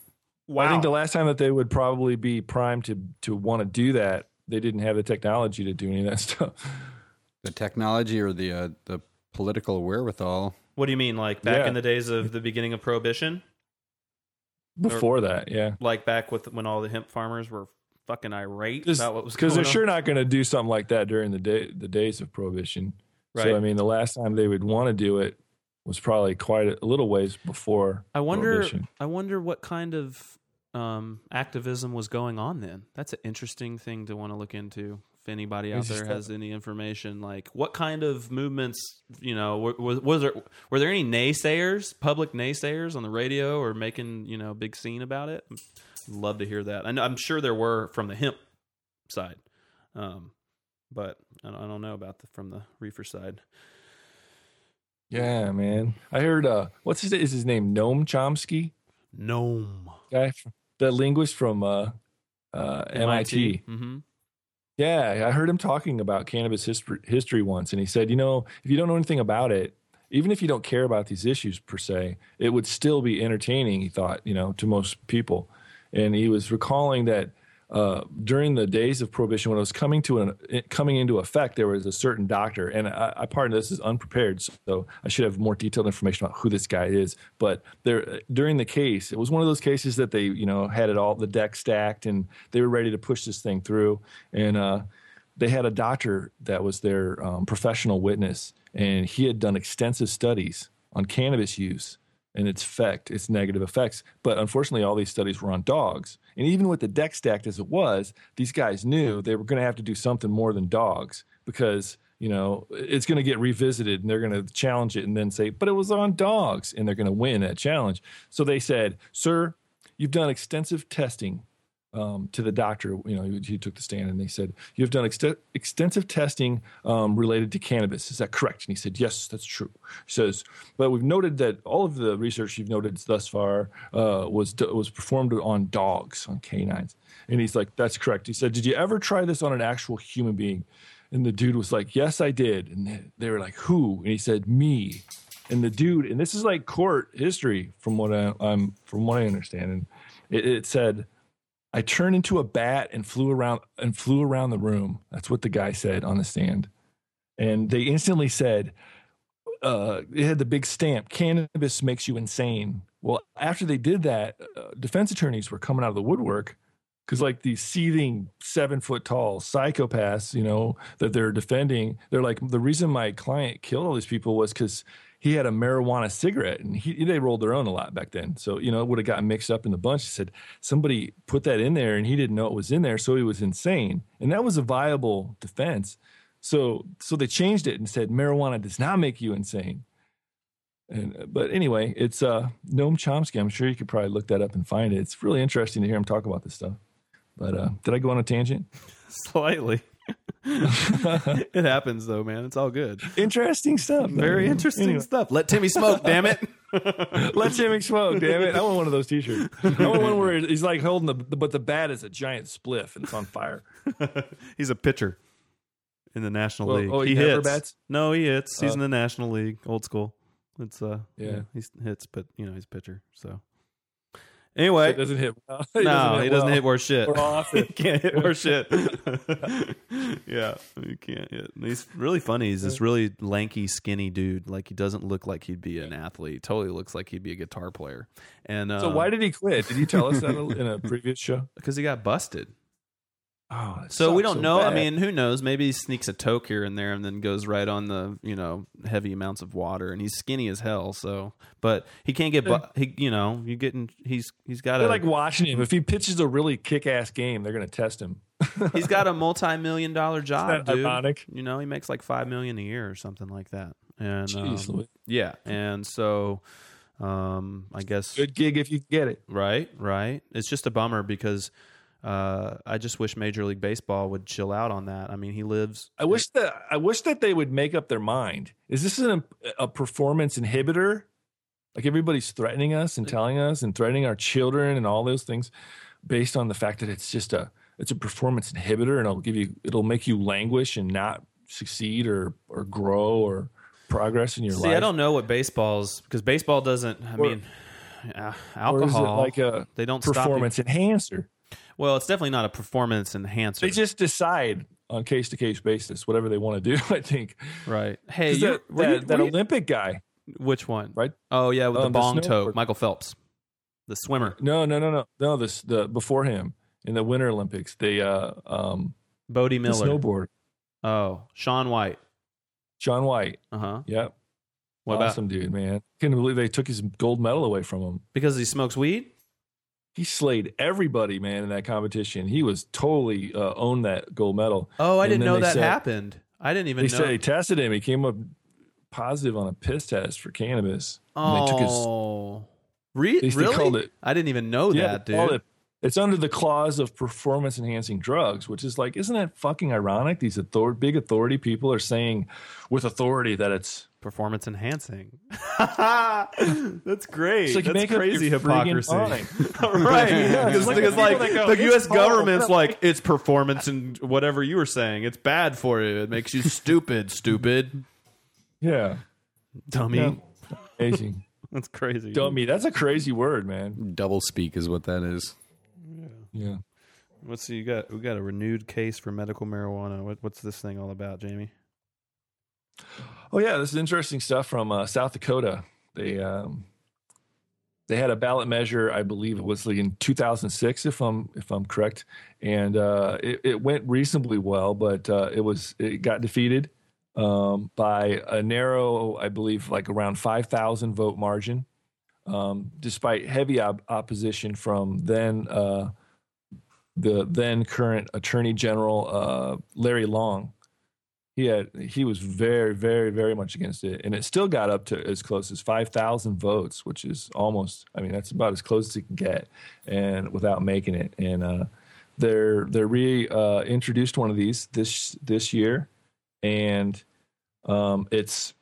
Wow. I think the last time that they would probably be primed to to want to do that, they didn't have the technology to do any of that stuff. The technology or the uh, the political wherewithal. what do you mean, like back Yeah. in the days of the beginning of Prohibition? Before that, yeah. Like back with when all the hemp farmers were fucking irate about what was Because they're on? sure not going to do something like that during the day the days of prohibition. Right. So I mean, the last time they would want to do it was probably quite a, a little ways before. I wonder. Prohibition. I wonder what kind of um, activism was going on then. That's an interesting thing to want to look into. If anybody out there has any information, like what kind of movements, you know, was, was there were there any naysayers, public naysayers on the radio or making you know a big scene about it? Love to hear that. I know, I'm sure there were from the hemp side, um, but I don't, I don't know about the from the reefer side. Yeah, man. I heard. uh What's his is his name? Noam Chomsky, Gnome guy, the linguist from uh, uh, MIT. Mm-hmm. Yeah, I heard him talking about cannabis history, history once, and he said, you know, if you don't know anything about it, even if you don't care about these issues per se, it would still be entertaining. He thought, you know, to most people, and he was recalling that uh, during the days of prohibition, when it was coming to an coming into effect, there was a certain doctor, and I, I pardon this is unprepared, so I should have more detailed information about who this guy is. But there, during the case, it was one of those cases that they, you know, had it all the deck stacked, and they were ready to push this thing through, and uh, they had a doctor that was their um, professional witness, and he had done extensive studies on cannabis use and its effect, its negative effects. But unfortunately, all these studies were on dogs. And even with the deck stacked as it was, these guys knew they were going to have to do something more than dogs because you know it's going to get revisited and they're going to challenge it and then say, "But it was on dogs," and they're going to win that challenge. So they said, "Sir, you've done extensive testing." Um, to the doctor, you know, he, he took the stand and they said, "You have done ext- extensive testing um, related to cannabis. Is that correct?" And he said, "Yes, that's true." He says, "But we've noted that all of the research you've noted thus far uh, was was performed on dogs, on canines." And he's like, "That's correct." He said, "Did you ever try this on an actual human being?" And the dude was like, "Yes, I did." And they- were like, "Who?" And he said, "Me." And the dude, and this is like court history from what I, I'm from what I understand, and it, it said. I turned into a bat and flew around and flew around the room. That's what the guy said on the stand. And they instantly said, uh, it had the big stamp, cannabis makes you insane. Well, after they did that, uh, defense attorneys were coming out of the woodwork because, like, these seething seven foot tall psychopaths, you know, that they're defending, they're like, the reason my client killed all these people was because he had a marijuana cigarette and he, they rolled their own a lot back then. So, you know, it would have gotten mixed up in the bunch. He said somebody put that in there and he didn't know it was in there. So he was insane. And that was a viable defense. So, so they changed it and said marijuana does not make you insane. And, uh, but anyway, it's uh, Noam Chomsky. I'm sure you could probably look that up and find it. It's really interesting to hear him talk about this stuff. But uh, did I go on a tangent? Slightly. it happens though, man. It's all good. Interesting stuff. Very interesting Anyway. stuff. Let Timmy smoke, damn it. Let Timmy smoke, damn it. I want one of those t-shirts. I want one where he's like holding the, but the bat is a giant spliff and it's on fire. He's a pitcher in the National Well, League. oh, he he hits. bats? No, he hits. He's Uh, in the National League, old school. It's uh, Yeah. yeah, he hits, but you know he's a pitcher. So anyway, It doesn't hit well. no, he doesn't hit worse shit. He can't hit worth shit. yeah, he can't hit. And He's really funny. He's this really lanky, skinny dude. Like he doesn't look like he'd be an athlete. He totally looks like he'd be a guitar player. And uh, So why did he quit? Did you tell us that in a previous show? Because he got busted. Oh, So we don't know. I mean, who knows? Maybe he sneaks a toke here and there, and then goes right on the you know heavy amounts of water. And he's skinny as hell. So, but he can't get. Bu- he, you know, you getting. He's he's got they're a like watching him. If he pitches a really kick-ass game, they're going to test him. he's got a multi-million dollar job, that dude. ironic? You know, he makes like five million a year or something like that. And Jeez, um, yeah, and so um, I guess Good gig if you get it. Right, right. It's just a bummer because uh, I just wish Major League Baseball would chill out on that. I mean, he lives. I wish that I wish that they would make up their mind. Is this an, a performance inhibitor? Like everybody's threatening us and telling us and threatening our children and all those things, based on the fact that it's just a it's a performance inhibitor and it'll give you it'll make you languish and not succeed or or grow or progress in your See, life. See, I don't know what baseball's because baseball doesn't. I Or- mean, uh, Or is it alcohol. like a they don't stop performance enhancer. Well, it's definitely not a performance enhancer. They just decide on case to case basis whatever they want to do. I think. right. Hey, you, that, that, you- that were you- Olympic guy, which one? right? Oh yeah, with the Um, the bong toe. Michael Phelps, the swimmer, No, no, no, no, no. This the before him in the Winter Olympics. They uh um Bode the Miller. snowboard. Oh, Shaun White. Shaun White. Uh huh. Yep. What about awesome dude, man. Couldn't believe they took his gold medal away from him. because he smokes weed? He slayed everybody, man, in that competition. He was totally uh, owned that gold medal. Oh, I And didn't know that said- happened. I didn't even They know. said they tested him. He came up positive on a piss test for cannabis. And oh, they took his Re- At least they called it- I didn't even know Yeah, that, dude. It- it's under the clause of performance enhancing drugs, which is like, isn't that fucking ironic? These author- big authority people are saying with authority that it's Performance enhancing. That's great. It's like, That's make crazy hypocrisy. right. Yeah, Because it's like because, the like, go, the U.S. government's like it's performance and whatever you were saying. It's bad for you. It makes you stupid. Stupid. yeah, Dummy. Yeah. amazing. That's crazy. Dummy, that's a crazy word, man. Double speak is what that is. Yeah. Let's see. You got we got a renewed case for medical marijuana. What, what's this thing all about, Jamie? Oh yeah, this is interesting stuff from uh, South Dakota. They um, they had a ballot measure, I believe it was like in 2006, if I'm if I'm correct, and uh, it, it went reasonably well, but uh, it was it got defeated um, by a narrow, I believe, like around 5,000 vote margin, um, despite heavy op- opposition from then uh, the then current Attorney General uh, Larry Long. He had he was very very very much against it. And it still got up to as close as 5000 votes which is almost i mean that's about as close as it can get and without making it. And uh they're they're re uh one of these this this year. And um it's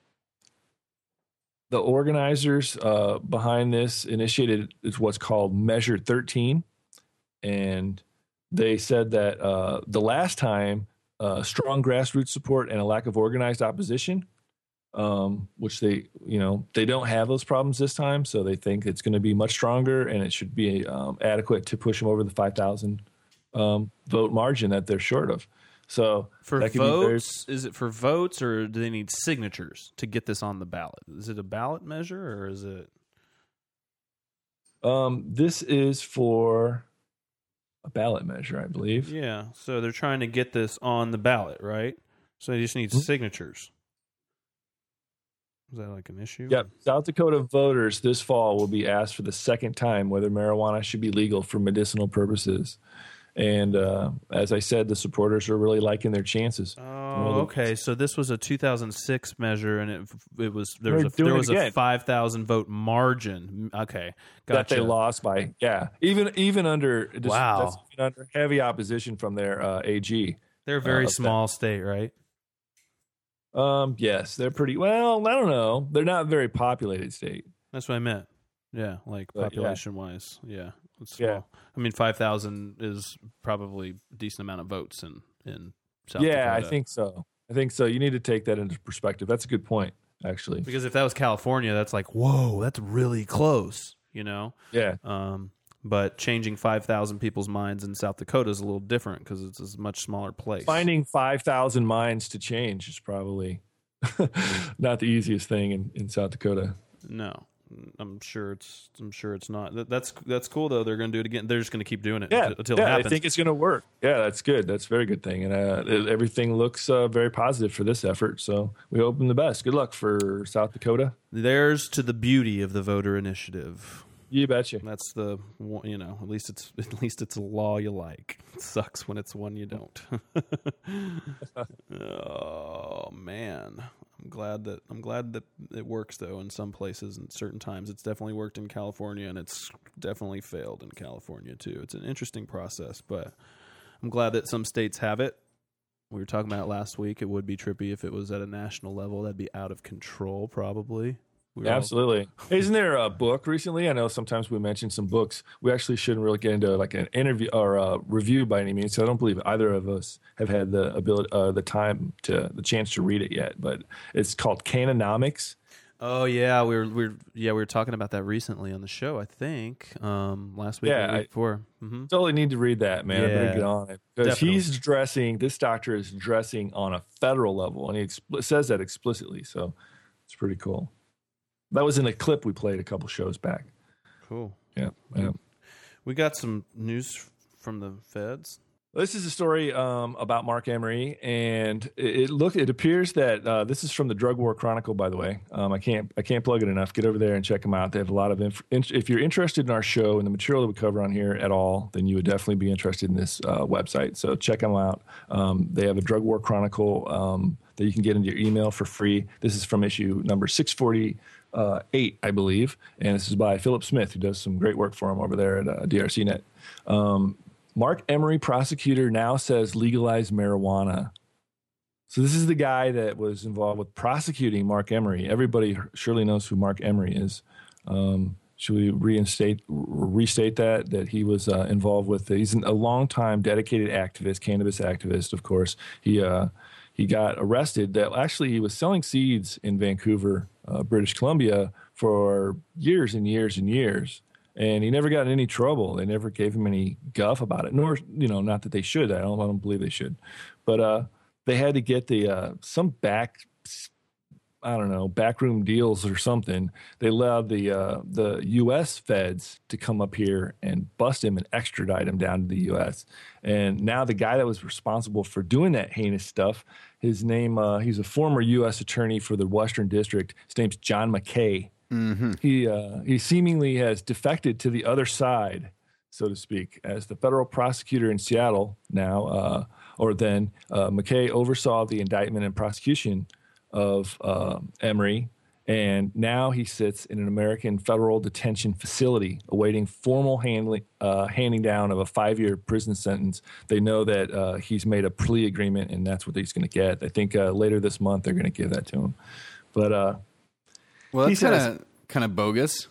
the organizers uh behind this initiated is what's called measure 13 and they said that uh the last time uh, strong grassroots support and a lack of organized opposition, um, which they, you know, they don't have those problems this time. So they think it's going to be much stronger and it should be um, adequate to push them over the 5,000 um, vote margin that they're short of. So For could very- votes, is it for votes or do they need signatures to get this on the ballot? Is it a ballot measure or is it? um, this is for a ballot measure, I believe. Yeah. So they're trying to get this on the ballot, right? So they just need Hmm? signatures. Is that like an issue? Yep. South Dakota voters this fall will be asked for the second time whether marijuana should be legal for medicinal purposes. And uh, as I said, the supporters are really liking their chances. Oh, okay. So this was a 2006 measure, and it it was there was a, there was a 5,000 vote margin. Okay, That gotcha. they lost by, yeah, even even under just- Wow. even under heavy opposition from their uh, AG. They're a very uh, small state, right? Um, yes, they're pretty well. I don't know. They're not a very populated state. That's what I meant. Yeah, like But, yeah. population wise. Yeah, it's Yeah. small. I mean, 5,000 is probably a decent amount of votes in in South Dakota. yeah, I think so. I think so. You need to take that into perspective. That's a good point, actually. because if that was California, that's like whoa, that's really close. You know. Yeah. Um, but changing 5,000 people's minds in South Dakota is a little different because it's a much smaller place. Finding 5,000 minds to change is probably not the easiest thing in, in South Dakota. No, I'm sure it's. I'm sure it's not. That, that's that's cool though. They're going to do it again. They're just going to keep doing it Yeah, until, yeah, it I think it's going to work. Yeah, that's good. That's a very good thing, and uh, everything looks uh, very positive for this effort. So we hope them the best. Good luck for South Dakota. There's to the beauty of the voter initiative. You betcha. That's the one- you know at least it's at least it's a law you like. It sucks when it's one you don't. oh man, I'm glad that I'm glad that it works though in some places and certain times. It's definitely worked in California and it's definitely failed in California too. It's an interesting process, but I'm glad that some states have it. We were talking about it last week. It would be trippy if it was at a national level. That'd be out of control, probably. We were all- Absolutely. Hey, isn't there a book recently? I know sometimes we mention some books. We actually shouldn't really get into like an interview or a review by any means. So I don't believe either of us have had the ability, uh, the time to the chance to read it yet. But it's called Canonomics. Oh yeah, we were we were yeah we were talking about that recently on the show. I think um, last week or Yeah, I- week before. hmm Totally need to read that, man. I better Yeah, get on it because he's dressing. This doctor is dressing on a federal level, and he expl- says that explicitly. So it's pretty cool. That was in a clip we played a couple shows back. Cool. Yeah, yeah. We got some news from the feds. This is a story um, about Marc Emery, and it, it look. It appears that uh, this is from the Drug War Chronicle. By the way, um, I can't I can't plug it enough. Get over there and check them out. They have a lot of. Inf- in- if you're interested in our show and the material that we cover on here at all, then you would definitely be interested in this uh, website. So check them out. Um, they have a Drug War Chronicle um, that you can get into your email for free. This is from issue number six forty uh, eight, I believe, and this is by Philip Smith, who does some great work for him over there at uh, DRCNet. Um, Marc Emery, prosecutor, now says legalize marijuana. So this is the guy that was involved with prosecuting Marc Emery. Everybody surely knows who Marc Emery is. Um, should we reinstate restate that that he was uh, involved with? He's a longtime dedicated activist, cannabis activist. Of course, he uh, he got arrested. That actually he was selling seeds in Vancouver, uh, British Columbia, for years and years and years and he never got in any trouble. They never gave him any guff about it. Nor, you know, not that they should. I don't, I don't believe they should, but uh, they had to get the uh, some back, I don't know, backroom deals or something. They allowed the uh, the U.S. feds to come up here and bust him and extradite him down to the U.S. And now the guy that was responsible for doing that heinous stuff, his name, uh, he's a former U.S. attorney for the Western District. His name's John McKay he uh, he seemingly has defected to the other side, so to speak, as the federal prosecutor in Seattle now, uh, or then uh, McKay oversaw the indictment and prosecution of uh, Emery, and now he sits in an American federal detention facility awaiting formal handling, uh, handing down of a five-year prison sentence. They know that uh, he's made a plea agreement, and that's what he's going to get. I think uh, later this month they're going to give that to him, but. Uh, Well, that's kind of kind of bogus.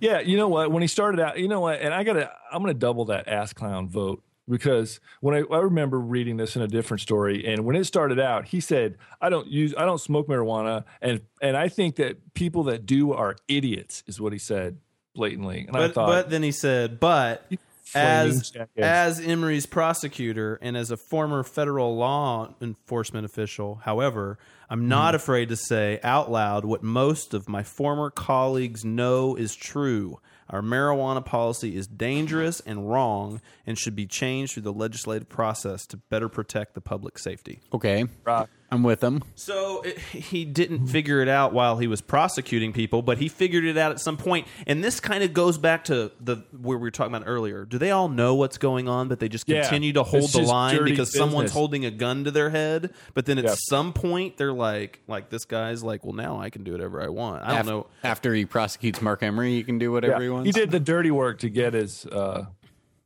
yeah, you know what? When he started out, you know what? And I gotta, I'm gonna double that ass clown vote because when I, I remember reading this in a different story, and when it started out, he said, "I don't use, I don't smoke marijuana," and and I think that people that do are idiots, is what he said blatantly. And I But thought, but then he said, but as jackass. as Emery's prosecutor and as a former federal law enforcement official, however, I'm not mm-hmm. afraid to say out loud what most of my former colleagues know is true. Our marijuana policy is dangerous and wrong and should be changed through the legislative process to better protect the public safety. Okay, Rock. I'm with him. So it, he didn't figure it out while he was prosecuting people, but he figured it out at some point. And this kind of goes back to the where we were talking about earlier. Do they all know what's going on, but they just Yeah. continue to hold It's the just line dirty because someone's business. holding a gun to their head? But then at Yep. some point, they're like, like this guy's like, well, now I can do whatever I want. I don't Af- know. After he prosecutes Marc Emery, he can do whatever Yeah, he wants. he did the dirty work to get his, uh,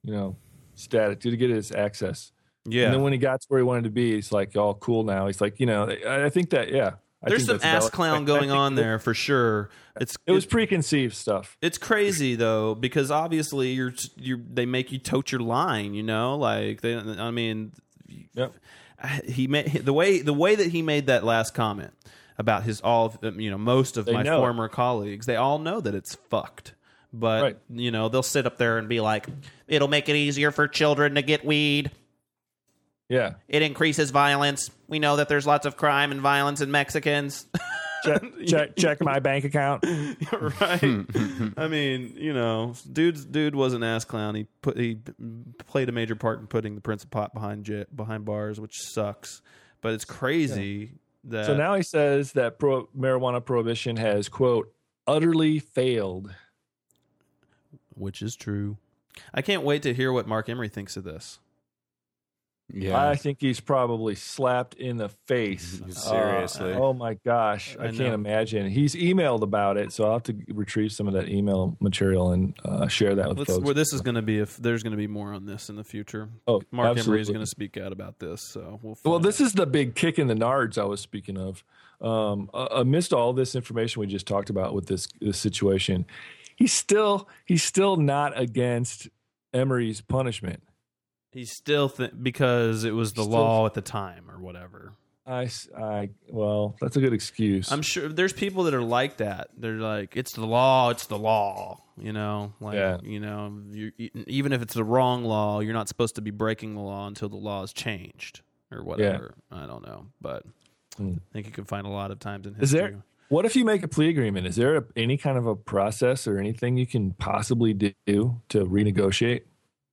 you know, status, to get his access. Yeah. And then when he got to where he wanted to be, he's like all cool now. He's like, you know, I, I think that, yeah. I There's some ass valid. clown going on there for sure. It's It was preconceived stuff. It's crazy though because obviously you're you they make you tote your line, you know, like they. I mean, Yep. he made the way the way that he made that last comment about his all you know most of They my know former colleagues. They all know that it's fucked. But Right. you know they'll sit up there and be like, "It'll make it easier for children to get weed. Yeah. It increases violence. We know that there's lots of crime and violence in Mexicans." check, check, check my bank account. right. I mean, you know, dude, dude was an ass clown. He put he played a major part in putting the Prince of Pot behind j- behind bars, which sucks. But it's crazy that So now he says that pro- marijuana prohibition has quote utterly failed. which is true. I can't wait to hear what Marc Emery thinks of this. Yeah. I think he's probably slapped in the face. Seriously. Uh, oh my gosh. I, I can't imagine. He's emailed about it, so I'll have to retrieve some of that email material and uh, share that with Let's, folks. well, this is going to be if there's going to be more on this in the future. Oh, Marc Emery is going to speak out about this, so we'll. Well, find this is the big kick in the nards I was speaking of. Um, uh, amidst all this information we just talked about with this this situation, he's still he's still not against Emery's punishment. He's still th- because it was the Still- law at the time or whatever. I, I well, that's a good excuse. I'm sure there's people that are like that. They're like, it's the law, it's the law. You know, like Yeah. you know, even if it's the wrong law, you're not supposed to be breaking the law until the law is changed or whatever. I don't know, but Hmm. I think you can find a lot of times in Is history. there? What if you make a plea agreement? Is there a, any kind of a process or anything you can possibly do to renegotiate?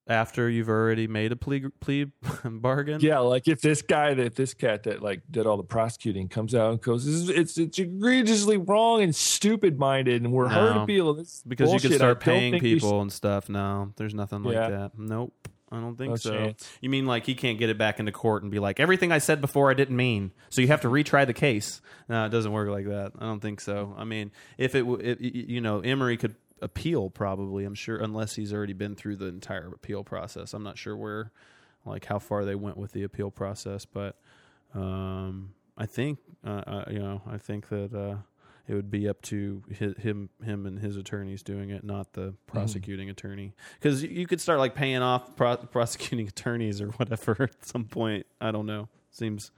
After you've already made a plea plea bargain? Yeah, like if this guy, that this cat that like did all the prosecuting comes out and goes, "This is it's it's egregiously wrong and stupid minded, and we're No, to feel." This because you bullshit. could I start paying people and stuff. No, there's nothing like Yeah. that. Nope. I don't think No so. chance. You mean like he can't get it back into court and be like, everything I said before I didn't mean, so you have to retry the case? No, it doesn't work like that. I don't think so. I mean, if it, w- it you know, Emery could appeal probably. I'm sure, unless he's already been through the entire appeal process. I'm not sure where, like, how far they went with the appeal process, but um, I think, uh, uh, you know, I think that. Uh, it would be up to hi him, him and his attorneys doing it, not the prosecuting attorney. Because you could start like paying off pro- prosecuting attorneys or whatever at some point. I don't know. Seems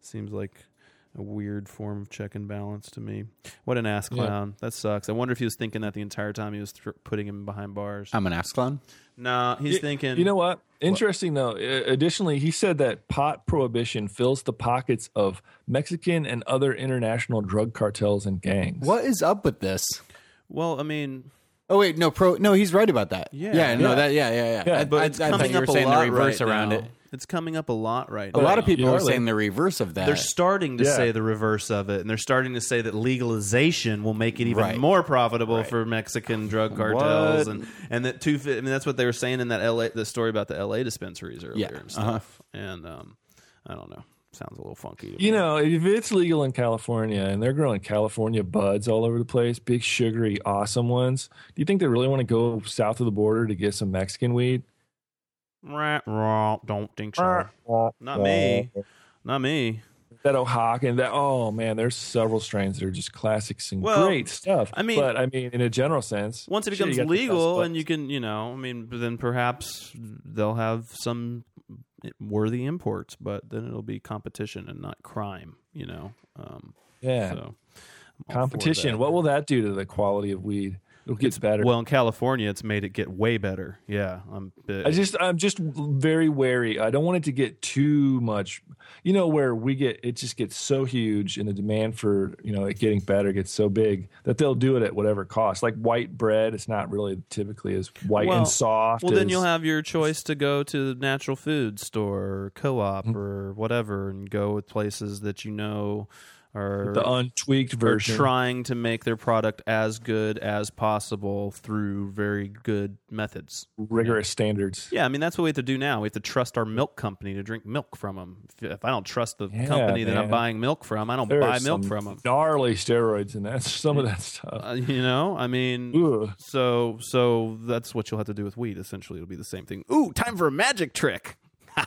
seems like a weird form of check and balance to me. What an ass Yeah. clown. That sucks. I wonder if he was thinking that the entire time he was thr putting him behind bars. I'm an ass clown. nah, he's You- thinking. You know what? Interesting though. Uh, Additionally, he said that pot prohibition fills the pockets of Mexican and other international drug cartels and gangs. What is up with this? Well, I mean, Oh wait, no, pro. No, he's right about that. Yeah. yeah, no, Yeah. that, yeah, yeah, yeah. Yeah, I, but I- it's I thought coming you were up a saying lot the reverse right around now. it. It's coming up a lot right A now. A lot of people You are are saying the reverse of that. They're starting to Yeah. say the reverse of it, and they're starting to say that legalization will make it even Right. more profitable for Mexican drug cartels, What? and and that two. I mean, that's what they were saying in that L.A. the story about the L.A. dispensaries earlier Yeah, and stuff. And um, I don't know, sounds a little funky. You know, if it's legal in California and they're growing California buds all over the place, big sugary, awesome ones, do you think they really want to go south of the border to get some Mexican weed? Rah, rah, don't think so. Not me. Not me. That Oaxaca and that oh man, there's several strains that are just classics and Well, great stuff. I mean- but I mean, in a general sense, Once it becomes best legal and you can, you know, I mean, then perhaps they'll have some worthy imports, but then it'll be competition and not crime, you know. Um, yeah, so, I'm all for competition. What will that do to the quality of weed? It'll get better. Well, in California, it's made it get way better. Yeah, I'm. I just I'm just very wary. I don't want it to get too much. You know where we get it just gets so huge and the demand for, you know, it getting better gets so big that they'll do it at whatever cost. Like white bread, it's not really typically as white well, and soft. Well, then you'll have your choice to go to the natural food store, or co-op, Mm-hmm. or whatever, and go with places that you know are the untweaked are version. trying to make their product as good as possible through very good methods. rigorous standards. Yeah, I mean that's what we have to do now. We have to trust our milk company to drink milk from them. If, if I don't trust the Yeah, company that I'm buying milk from, I don't There buy milk some from them. Gnarly steroids and that's some of that stuff. Uh, you know, I mean, Ugh. so so that's what you'll have to do with weed. Essentially, it'll be the same thing. Ooh, time for a magic trick.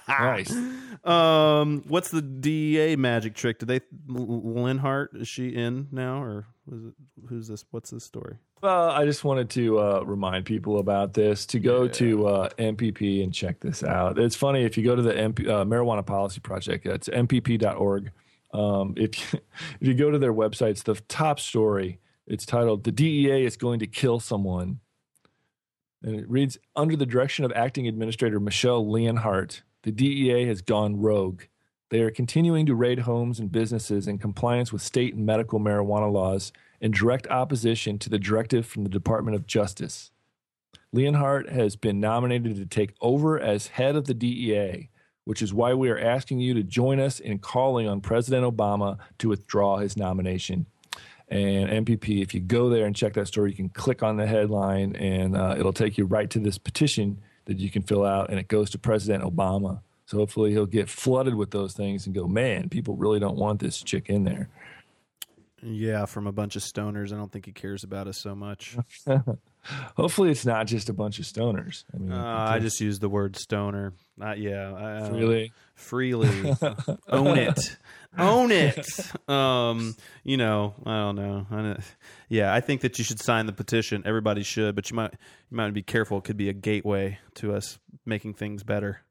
Nice. Um, what's the DEA magic trick? Did they L- Leonhart? Is she in now, or was it, who's this? What's this story? Well, I just wanted to uh, remind people about this to go to uh, MPP and check this out. It's funny if you go to the MP, uh, Marijuana Policy Project, it's mpp.org. Um, if, if you go to their website, it's the top story. It's titled "The DEA is going to kill someone," and it reads: Under the direction of Acting Administrator Michelle Leonhart, the DEA has gone rogue. They are continuing to raid homes and businesses in compliance with state and medical marijuana laws in direct opposition to the directive from the Department of Justice. Leonhart has been nominated to take over as head of the DEA, which is why we are asking you to join us in calling on President Obama to withdraw his nomination. And MPP, if you go there and check that story, you can click on the headline and uh, it'll take you right to this petition that you can fill out, and it goes to President Obama. So hopefully he'll get flooded with those things and go, man, people really don't want this chick in there. Yeah, from a bunch of stoners. I don't think he cares about us so much. hopefully it's not just a bunch of stoners. I mean, Uh, I just use the word stoner. Not yeah. I, uh, Freely? freely. Own it. Own it. Um, you know, I don't know. I don't, yeah, I think that you should sign the petition. Everybody should, but you might you might be careful. It could be a gateway to us making things better.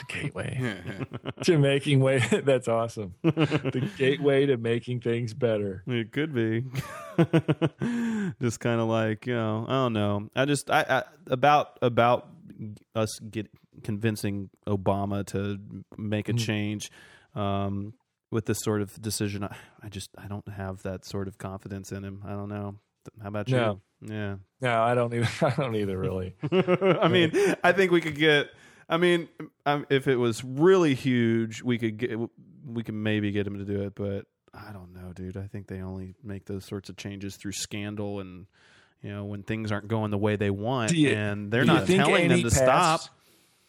A gateway to making way. That's awesome. the gateway to making things better. It could be. just kind of like you know, I don't know. I just I, I about about us get convincing Obama to make a Mhm. change um, with this sort of decision. I, I just I don't have that sort of confidence in him. I don't know. How about you? No. Yeah. No, I don't either. I don't either. Really. I mean, I think we could get. I mean, um, if it was really huge, we could get. We could maybe get him to do it, but I don't know, dude. I think they only make those sorts of changes through scandal and you know when things aren't going the way they want, you- and they're not telling them any to stop.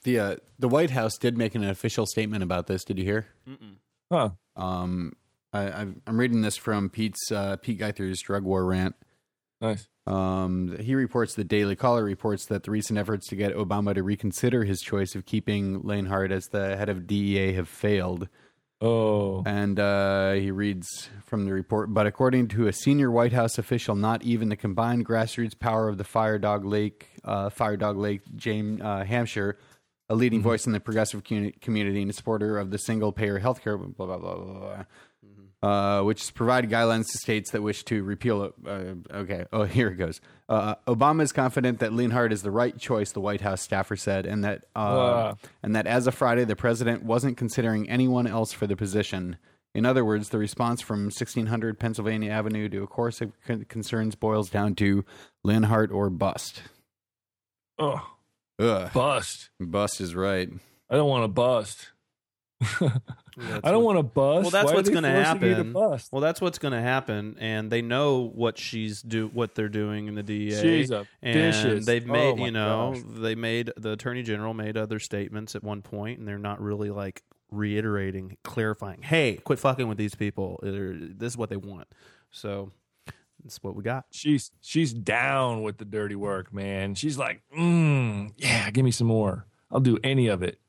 The uh, the White House did make an official statement about this. Did you hear? Mm-mm. Huh. Um, I, I'm reading this from Pete's uh, Pete Guither's drug war rant. Nice. Um, he reports the Daily Caller reports that the recent efforts to get Obama to reconsider his choice of keeping Leonhart as the head of DEA have failed. Oh. And uh, he reads from the report, but according to a senior White House official, not even the combined grassroots power of the Fire Dog Lake, uh, Fire Dog Lake, James uh, Hamsher, a leading voice in the progressive community and a supporter of the single payer healthcare, blah blah blah blah. blah. Uh, which has provided guidelines to states that wish to repeal it. Uh, okay, oh here it goes. Uh, Obama is confident that Leonhart is the right choice, the White House staffer said, and that uh, and that as of Friday, the president wasn't considering anyone else for the position. In other words, the response from 1600 Pennsylvania Avenue to a course of con- concerns boils down to Leonhart or bust. Oh, Ugh. bust. Bust is right. I don't want to bust. I don't want to bust. Well, that's Why what's going to forcing you to happen. Well, that's what's going to happen, and they know what she's do, what they're doing in the DEA. She's a and they've oh made, my you know, gosh. they made the attorney general made other statements at one point, and they're not really like reiterating, clarifying. Hey, quit fucking with these people. This is what they want. So that's what we got. She's she's down with the dirty work, man. She's like, mm, yeah, give me some more. I'll do any of it.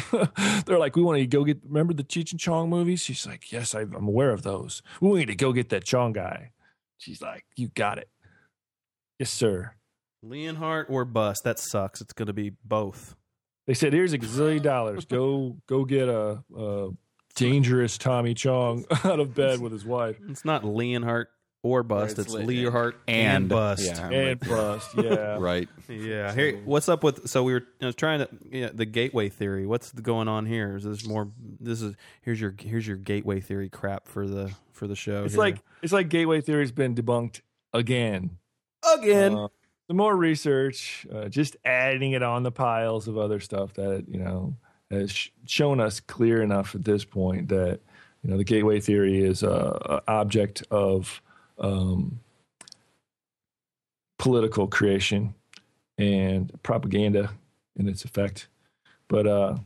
They're like, we want to go get. Remember the Cheech and Chong movies? She's like, yes, I, I'm aware of those. We need to go get that Chong guy. She's like, you got it. Yes, sir. Leonhart or bust. That sucks. It's going to be both. They said, here's a gazillion dollars. Go go get a, a dangerous Tommy Chong out of bed with his wife. It's not Leonhart or bust. It's it's Leonhart and- and, bust. yeah. And bust, yeah. Right. Yeah. Here, what's up with? So we were I was trying to yeah, the gateway theory. What's going on here? Is this more? This is here's your here's your gateway theory crap for the for the show. It's here. like it's like gateway theory's been debunked again. again. Uh, some more research, uh, just adding it on the piles of other stuff that you know has sh- shown us clear enough at this point that you know the gateway theory is a, a object of um, political creation and propaganda in its effect. But uh,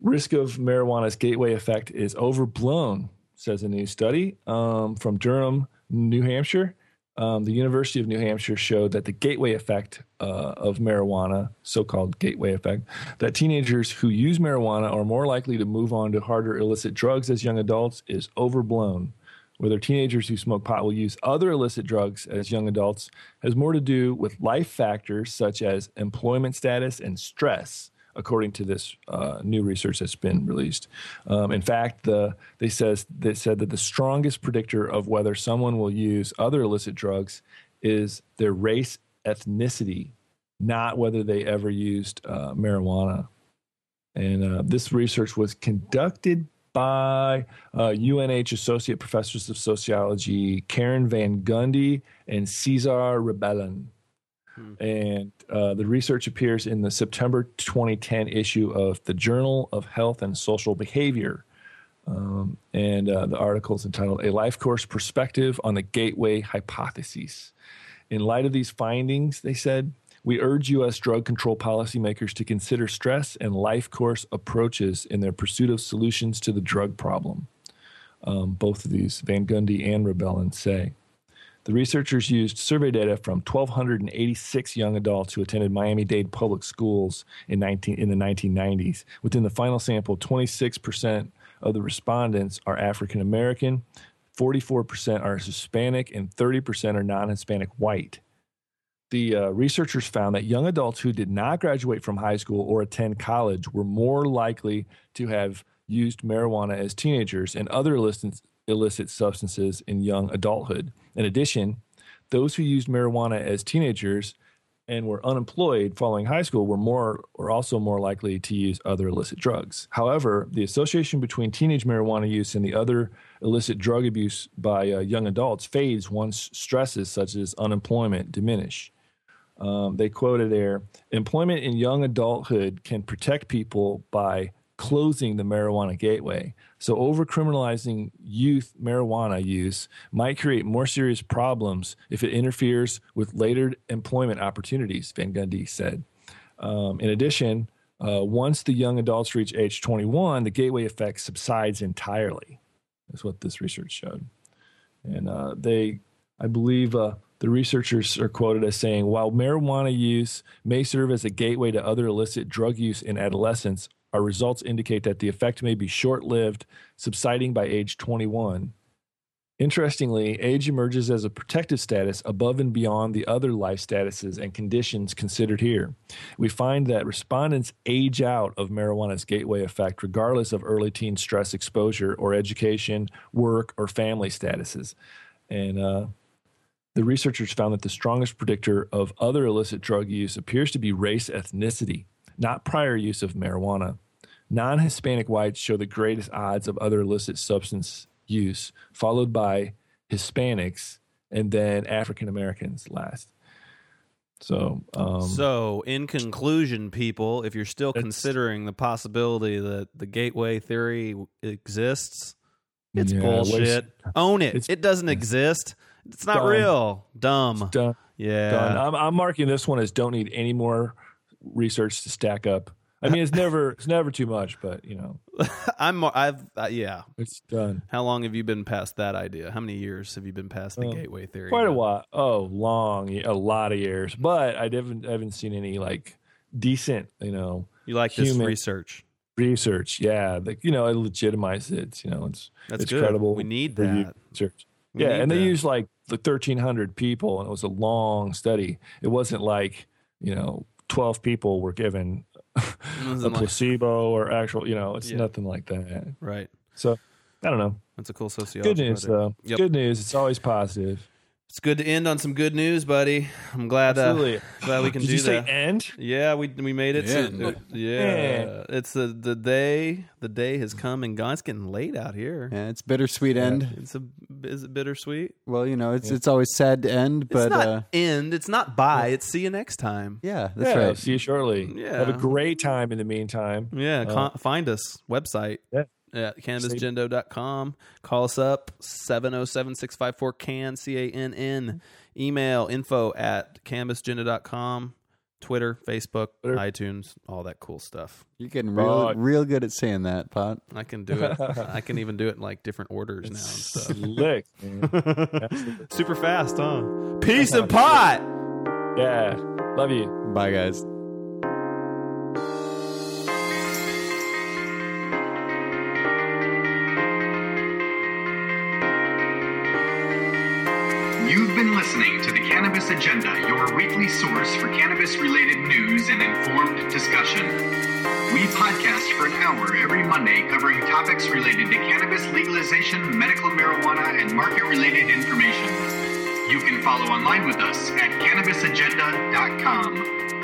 risk of marijuana's gateway effect is overblown, says a new study um, from Durham, New Hampshire. Um, the University of New Hampshire showed that the gateway effect uh, of marijuana, so called gateway effect, that teenagers who use marijuana are more likely to move on to harder illicit drugs as young adults is overblown. Whether teenagers who smoke pot will use other illicit drugs as young adults has more to do with life factors such as employment status and stress, according to this uh, new research that's been released. Um, in fact, the they says they said that the strongest predictor of whether someone will use other illicit drugs is their race, ethnicity, not whether they ever used uh, marijuana. And uh, this research was conducted by uh, UNH Associate Professors of Sociology Karen Van Gundy and Cesar Rebellon. And uh, the research appears in the September 2010 issue of the Journal of Health and Social Behavior. Um, and uh, the article is entitled A Life Course Perspective on the Gateway Hypothesis. In light of these findings, they said, we urge U.S. drug control policymakers to consider stress and life course approaches in their pursuit of solutions to the drug problem. Um, both of these, Van Gundy and Rebellon, say. The researchers used survey data from 1,286 young adults who attended Miami Dade public schools in, 19, in the 1990s. Within the final sample, 26% of the respondents are African American, 44% are Hispanic, and 30% are non Hispanic white. The uh, researchers found that young adults who did not graduate from high school or attend college were more likely to have used marijuana as teenagers and other illicit, substances in young adulthood. In addition, those who used marijuana as teenagers and were unemployed following high school were more or also more likely to use other illicit drugs. However, the association between teenage marijuana use and the other illicit drug abuse by uh, young adults fades once stresses such as unemployment diminish. Um, they quoted there employment in young adulthood can protect people by closing the marijuana gateway. So, overcriminalizing youth marijuana use might create more serious problems if it interferes with later employment opportunities, Van Gundy said. Um, in addition, uh, once the young adults reach age 21, the gateway effect subsides entirely. That's what this research showed. And uh, they, I believe, uh, the researchers are quoted as saying while marijuana use may serve as a gateway to other illicit drug use in adolescence, our results indicate that the effect may be short lived, subsiding by age 21. Interestingly, age emerges as a protective status above and beyond the other life statuses and conditions considered here. We find that respondents age out of marijuana's gateway effect regardless of early teen stress exposure or education, work, or family statuses. And uh, the researchers found that the strongest predictor of other illicit drug use appears to be race ethnicity, not prior use of marijuana. Non Hispanic whites show the greatest odds of other illicit substance use, followed by Hispanics and then African Americans last. So, um, so in conclusion, people, if you're still considering the possibility that the gateway theory exists, it's Yeah, bullshit. Own it. it doesn't exist. It's not Done. real. Dumb. done. Yeah. done. I'm, I'm marking this one as don't need any more research to stack up. I mean, it's never it's never too much, but you know, I'm. I've. Uh, yeah. it's done. How long have you been past that idea? How many years have you been past the Uh, gateway theory? Quite a while. Oh, long, a lot of years. But I haven't I haven't seen any like decent, you know, You like this human- research? research. Yeah, like you know, it legitimizes it. You know, it's That's it's good. credible. We need that. Research. We yeah, and they used like the thirteen hundred people, and it was a long study. It wasn't like you know twelve people were given a placebo or actual. You know, it's Yeah. nothing like that. Right. So I don't know. That's a cool sociology. Good news project. though. Yep. Good news. It's always positive. It's good to end on some good news, buddy. I'm glad. Uh, Absolutely. glad we can Did do you say that. end? Yeah, we we made it. to- uh, yeah, it's the the day. The day has come and gone. It's getting late out here. Yeah, it's bittersweet end. It's a is it bittersweet? Well, you know, it's it's always sad to end, but it's not uh, end. It's not bye. It's see you next time. yeah, that's yeah, right. See you shortly. Yeah. Have a great time in the meantime. Yeah, Uh, con- find us website Yeah. At cannabisagenda.com. Call us up 707-654 can C A N N. Email info at cannabisagenda.com. Twitter, Facebook, Twitter. iTunes, all that cool stuff. You're getting real Right. real good at saying that, Pot. I can do it. I can even do it in like different orders now and stuff. Slick. Super fast, huh? Peace and pot. yeah. Love you. Bye, guys. You've been listening to the Cannabis Agenda, your weekly source for cannabis related news and informed discussion. We podcast for an hour every Monday covering topics related to cannabis legalization, medical marijuana, and market related information. You can follow online with us at cannabisagenda.com.